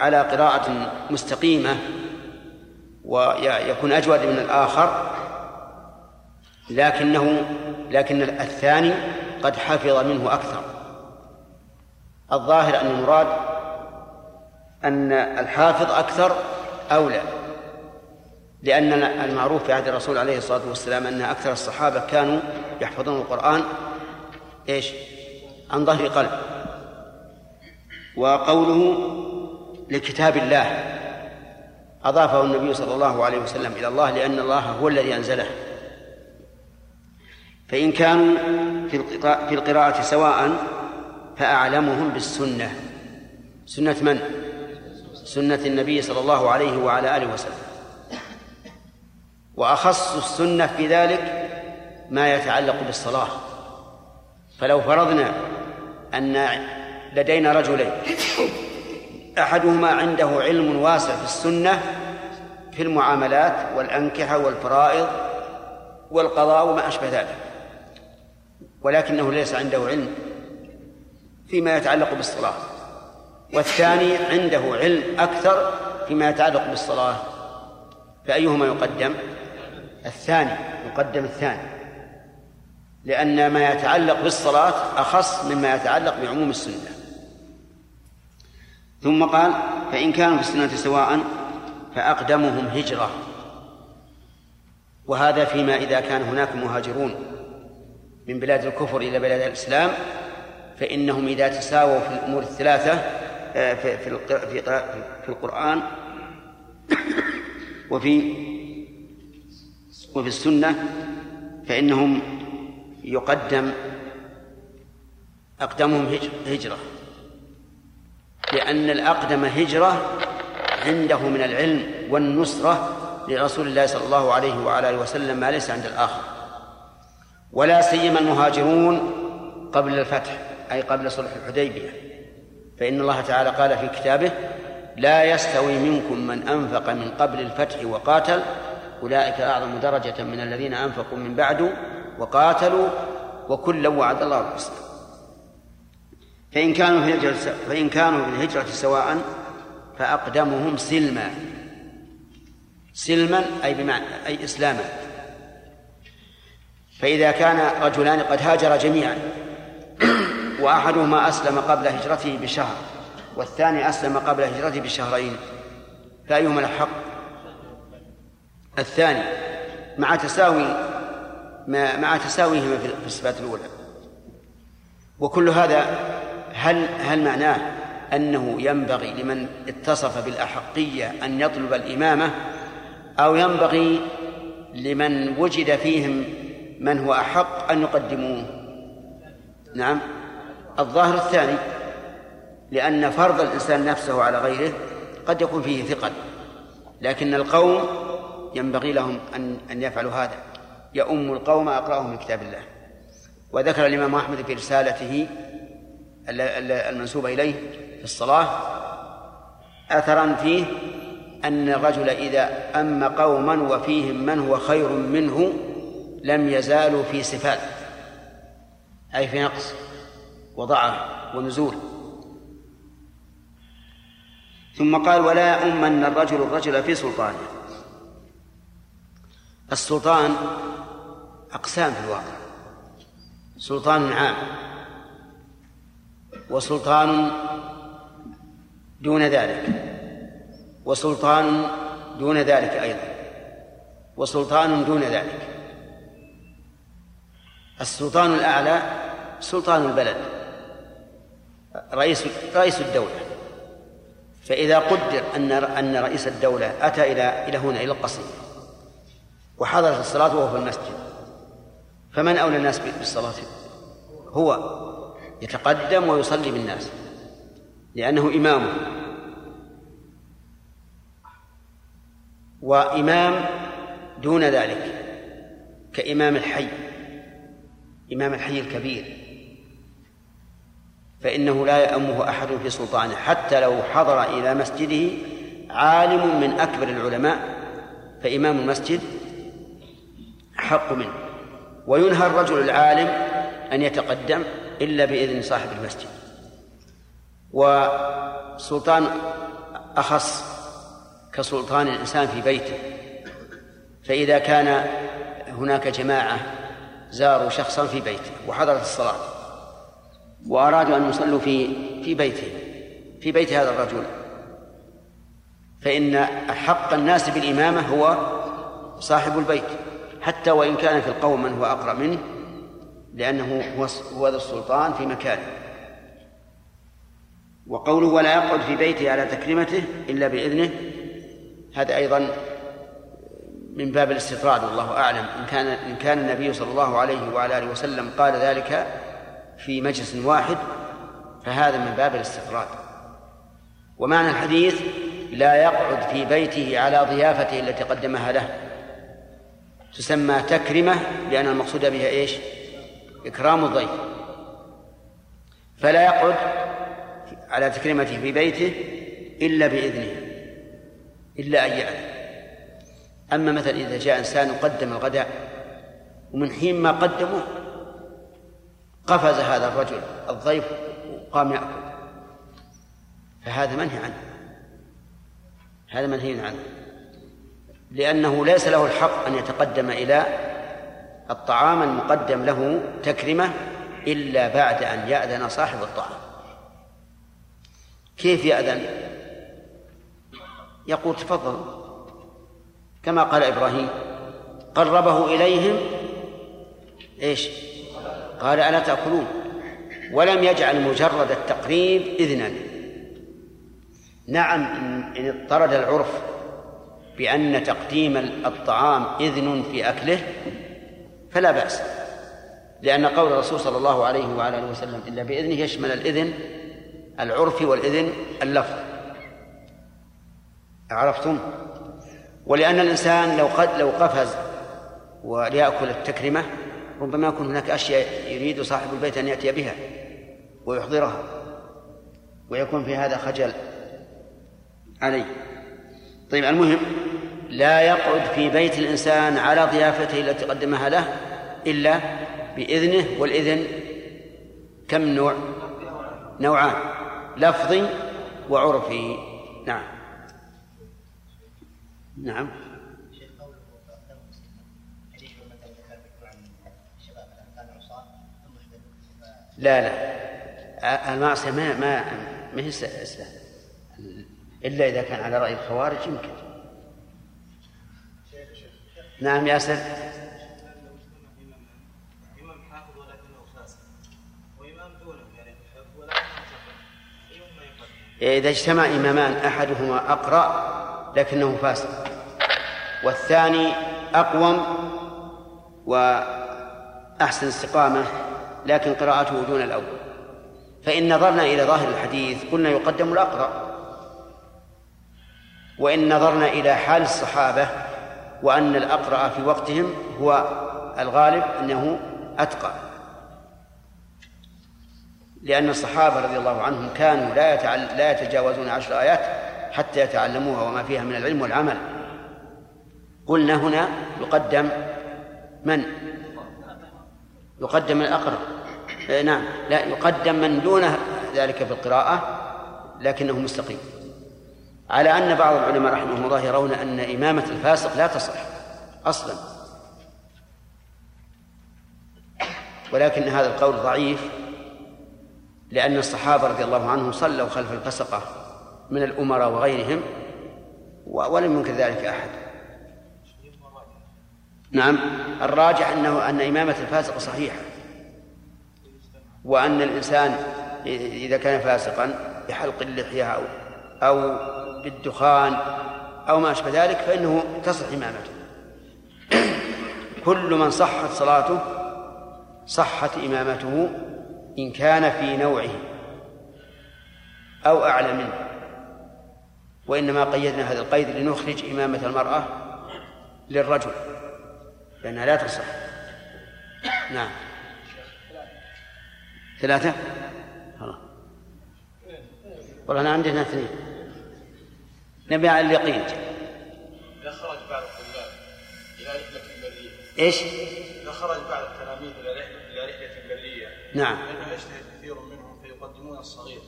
على قراءة مستقيمة ويكون أجود من الآخر لكنه لكن الثاني قد حفظ منه أكثر. الظاهر أن المراد أن الحافظ أكثر أولى لأن المعروف في عهد الرسول عليه الصلاة والسلام أن أكثر الصحابة كانوا يحفظون القرآن إيش؟ عن ظهر قلب. وقوله لكتاب الله أضافه النبي صلى الله عليه وسلم إلى الله لأن الله هو الذي أنزله. فإن كانوا في القراءة سواء فأعلمهم بالسنة. سنة من؟ سنة النبي صلى الله عليه وعلى آله وسلم. وأخص السنة في ذلك ما يتعلق بالصلاة. فلو فرضنا أن لدينا رجلين أحدهما عنده علم واسع في السنة في المعاملات والأنكحة والفرائض والقضاء وما أشبه ذلك ولكنه ليس عنده علم فيما يتعلق بالصلاة. والثاني عنده علم أكثر فيما يتعلق بالصلاة. فأيهما يقدم؟ الثاني يقدم الثاني. لأن ما يتعلق بالصلاة أخص مما يتعلق بعموم السنة. ثم قال فإن كانوا في السنة سواء فأقدمهم هجرة. وهذا فيما إذا كان هناك مهاجرون من بلاد الكفر إلى بلاد الإسلام فإنهم إذا تساووا في الأمور الثلاثة في في في القرآن وفي وفي السنة فإنهم يقدم أقدمهم هج- هجرة. لأن الأقدم هجرة عنده من العلم والنصرة لرسول الله صلى الله عليه وعلى آله وسلم ما ليس عند الآخر. ولا سيما المهاجرون قبل الفتح أي قبل صلح الحديبية. فإن الله تعالى قال في كتابه لا يستوي منكم من أنفق من قبل الفتح وقاتل أولئك أعظم درجة من الذين أنفقوا من بعد وقاتلوا وكلا وعد الله الحسنى فإن كانوا في الهجرة فإن كانوا في الهجرة سواء فأقدمهم سلما. سلما أي بمعنى أي إسلاما. فإذا كان رجلان قد هاجر جميعا. وأحدهما أسلم قبل هجرته بشهر والثاني أسلم قبل هجرته بشهرين فأيهما الحق؟ الثاني مع تساوي مع تساويهما في الصفات الأولى. وكل هذا هل هل معناه أنه ينبغي لمن اتصف بالأحقية أن يطلب الإمامة أو ينبغي لمن وجد فيهم من هو أحق أن يقدموه؟ نعم. الظاهر الثاني لأن فرض الإنسان نفسه على غيره قد يكون فيه ثقل لكن القوم ينبغي لهم أن أن يفعلوا هذا. يؤم القوم أقرأهم من كتاب الله. وذكر الإمام أحمد في رسالته ال- ال- المنسوبة إليه في الصلاة أثرا فيه أن الرجل إذا أم قوما وفيهم من هو خير منه لم يزالوا في صفات أي في نقص. وضعف ونزول ثم قال ولا يؤمن الرجل الرجل في سلطانه. السلطان أقسام في الواقع. سلطان عام. وسلطان دون ذلك. وسلطان دون ذلك أيضا. وسلطان دون ذلك. السلطان الأعلى سلطان البلد. رئيس رئيس الدولة. فإذا قدر أن أن رئيس الدولة أتى إلى إلى هنا إلى القصيم وحضرت الصلاة وهو في المسجد فمن أولى الناس بالصلاة؟ هو. يتقدم ويصلي بالناس لأنه إمامه. وإمام دون ذلك كإمام الحي إمام الحي الكبير. فإنه لا يأمه أحد في سلطانه. حتى لو حضر إلى مسجده عالم من أكبر العلماء فإمام المسجد حق منه. وينهى الرجل العالم أن يتقدم إلا بإذن صاحب المسجد. وسلطان أخص كسلطان الإنسان في بيته. فإذا كان هناك جماعة زاروا شخصا في بيته وحضرت الصلاة. وأرادوا أن يصلوا في في بيته في بيت هذا الرجل. فإن أحق الناس بالإمامة هو صاحب البيت حتى وإن كان في القوم من هو أقرأ منه لأنه هو هو ذو السلطان في مكانه. وقوله ولا يقعد في بيته على تكريمته إلا بإذنه هذا أيضا من باب الاستطراد والله أعلم. إن كان إن كان النبي صلى الله عليه وعلى آله وسلم قال ذلك في مجلس واحد فهذا من باب الاستطراد ومعنى الحديث لا يقعد في بيته على ضيافته التي قدمها له. تسمى تكرمة لأن المقصود بها إيش؟ إكرام الضيف. فلا يقعد على تكريمته في بيته إلا بإذنه إلا أن يأذن. أما مثلا إذا جاء إنسان قدم الغداء ومن حين ما قدمه قفز هذا الرجل الضيف وقام يأكل. فهذا منهي عنه. هذا منهي عنه. لأنه ليس له الحق أن يتقدم إلى الطعام المقدم له تكرمة إلا بعد أن يأذن صاحب الطعام. كيف يأذن؟ يقول تفضل. كما قال إبراهيم قربه إليهم إيش؟ قال ألا تأكلون؟ ولم يجعل مجرد التقريب إذنا. نعم إن اضطرد العرف بأن تقديم الطعام إذن في أكله فلا بأس لأن قول الرسول صلى الله عليه وعلى آله وسلم إلا بإذنه يشمل الإذن العرفي والإذن اللفظ. عرفتم؟ ولأن الإنسان لو قد لو قفز وليأكل التكرمة ربما يكون هناك أشياء يريد صاحب البيت أن يأتي بها ويحضرها ويكون في هذا خجل عليه. طيب المهم لا يقعد في بيت الإنسان على ضيافته التي قدمها له إلا بإذنه والإذن كم نوع؟ نوعان لفظي وعرفي. نعم. نعم. لا لا. المعصية ما ما ما هي إلا إذا كان على رأي الخوارج يمكن. نعم ياسر إذا اجتمع إمامان أحدهما أقرأ لكنه فاسد والثاني أقوم وأحسن استقامة. لكن قراءته دون الأول. فإن نظرنا إلى ظاهر الحديث قلنا يقدم الأقرأ. وإن نظرنا إلى حال الصحابة وأن الأقرأ في وقتهم هو الغالب أنه أتقى. لأن الصحابة رضي الله عنهم كانوا لا لا يتجاوزون عشر آيات حتى يتعلموها وما فيها من العلم والعمل. قلنا هنا يقدم من؟ يقدم الأقرب إيه، نعم. لا يقدم من دون ذلك في القراءة لكنه مستقيم. على أن بعض العلماء رحمهم الله يرون أن إمامة الفاسق لا تصح أصلا. ولكن هذا القول ضعيف لأن الصحابة رضي الله عنهم صلوا خلف الفسقة من الأمراء وغيرهم ولم ينكر ذلك أحد. نعم. الراجح أنه أن إمامة الفاسق صحيحة وأن الإنسان إذا كان فاسقا بحلق اللحية أو أو بالدخان أو ما أشبه ذلك فإنه تصح إمامته. كل من صحت صلاته صحت إمامته إن كان في نوعه أو أعلى منه. وإنما قيدنا هذا القيد لنخرج إمامة المرأة للرجل. لأنها لا تصح. نعم. ثلاثة؟ خلاص. والله أنا عندنا اثنين. نبي على اليقين. إذا خرج بعض الطلاب إلى رحلة برية إيش؟ إذا خرج بعض التلاميذ إلى رحلة إلى رحلة برية نعم. فإنه يجتهد كثير منهم؟ فيقدمون الصغير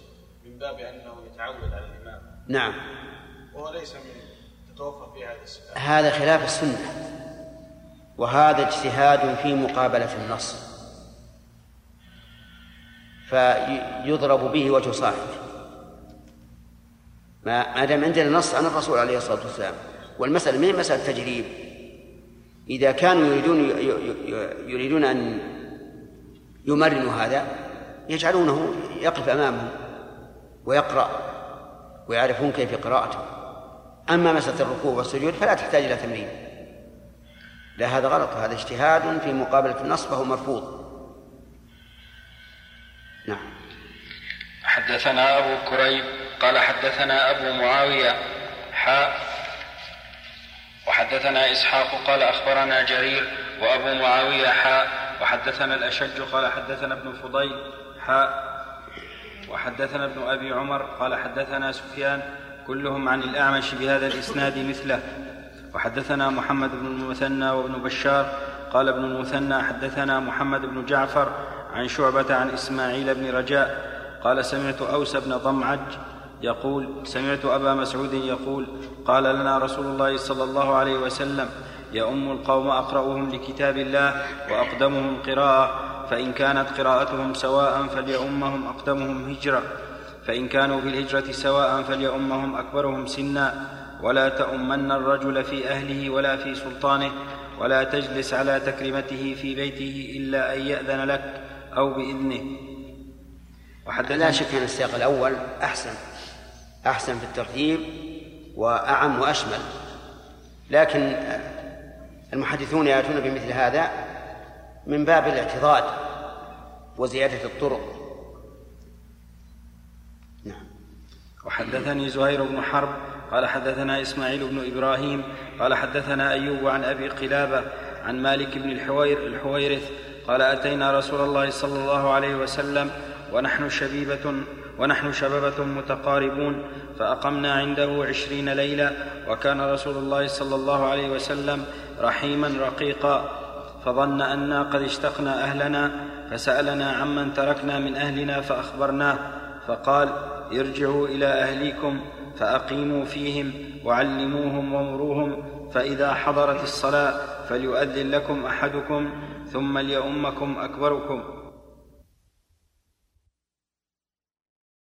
من باب أنه يتعود على الإمام. نعم. وهو ليس من تتوفر في هذه الصفات هذا خلاف السنة. وهذا اجتهاد في مقابلة النص فيضرب به وجه صاحبه. ما دام عندنا نص عن الرسول عليه الصلاة والسلام. والمسألة هي مسألة تجريب إذا كانوا يريدون يريدون أن يمرنوا هذا يجعلونه يقف أمامهم ويقرأ ويعرفون كيف قراءته. أما مسألة الركوع والسجود فلا تحتاج إلى تمرين. لا هذا غلط هذا اجتهاد في مقابلة النص فهو مرفوض. نعم. حدثنا أبو كريب قال حدثنا أبو معاوية حاء وحدثنا إسحاق قال أخبرنا جرير وأبو معاوية حاء وحدثنا الأشج قال حدثنا ابن فضيل حاء وحدثنا ابن أبي عمر قال حدثنا سفيان كلهم عن الأعمش بهذا الإسناد مثله. وحدثنا محمد بن المثنى وابن بشار قال ابن المثنى حدثنا محمد بن جعفر عن شعبة عن إسماعيل بن رجاء قال سمعت أوس بن ضمعج يقول سمعت أبا مسعود يقول قال لنا رسول الله صلى الله عليه وسلم يؤم القوم أقرأهم لكتاب الله وأقدمهم قراءة فإن كانت قراءتهم سواء فليؤمهم أقدمهم هجرة فإن كانوا في الهجرة سواء فليؤمهم أكبرهم سنا ولا تؤمن الرجل في أهله ولا في سلطانه ولا تجلس على تكريمته في بيته إلا أن يأذن لك أو بإذنه. وحتى لا شك أن السياق الأول أحسن أحسن في الترتيب وأعم وأشمل. لكن المحدثون يأتون بمثل هذا من باب الاعتضاد وزيادة الطرق. نعم. وحدثني زهير بن حرب قال حدثنا إسماعيل بن إبراهيم قال حدثنا أيوب عن أبي قلابة عن مالك بن الحوير الحويرث قال أتينا رسول الله صلى الله عليه وسلم ونحن شبيبة ونحن شببة متقاربون فأقمنا عنده عشرين ليلة وكان رسول الله صلى الله عليه وسلم رحيما رقيقا فظن أنا قد اشتقنا أهلنا فسألنا عمن تركنا من أهلنا فأخبرناه فقال ارجعوا إلى أهليكم فأقيموا فيهم وعلموهم ومروهم فإذا حضرت الصلاة فليؤذن لكم أحدكم ثم ليؤمكم أكبركم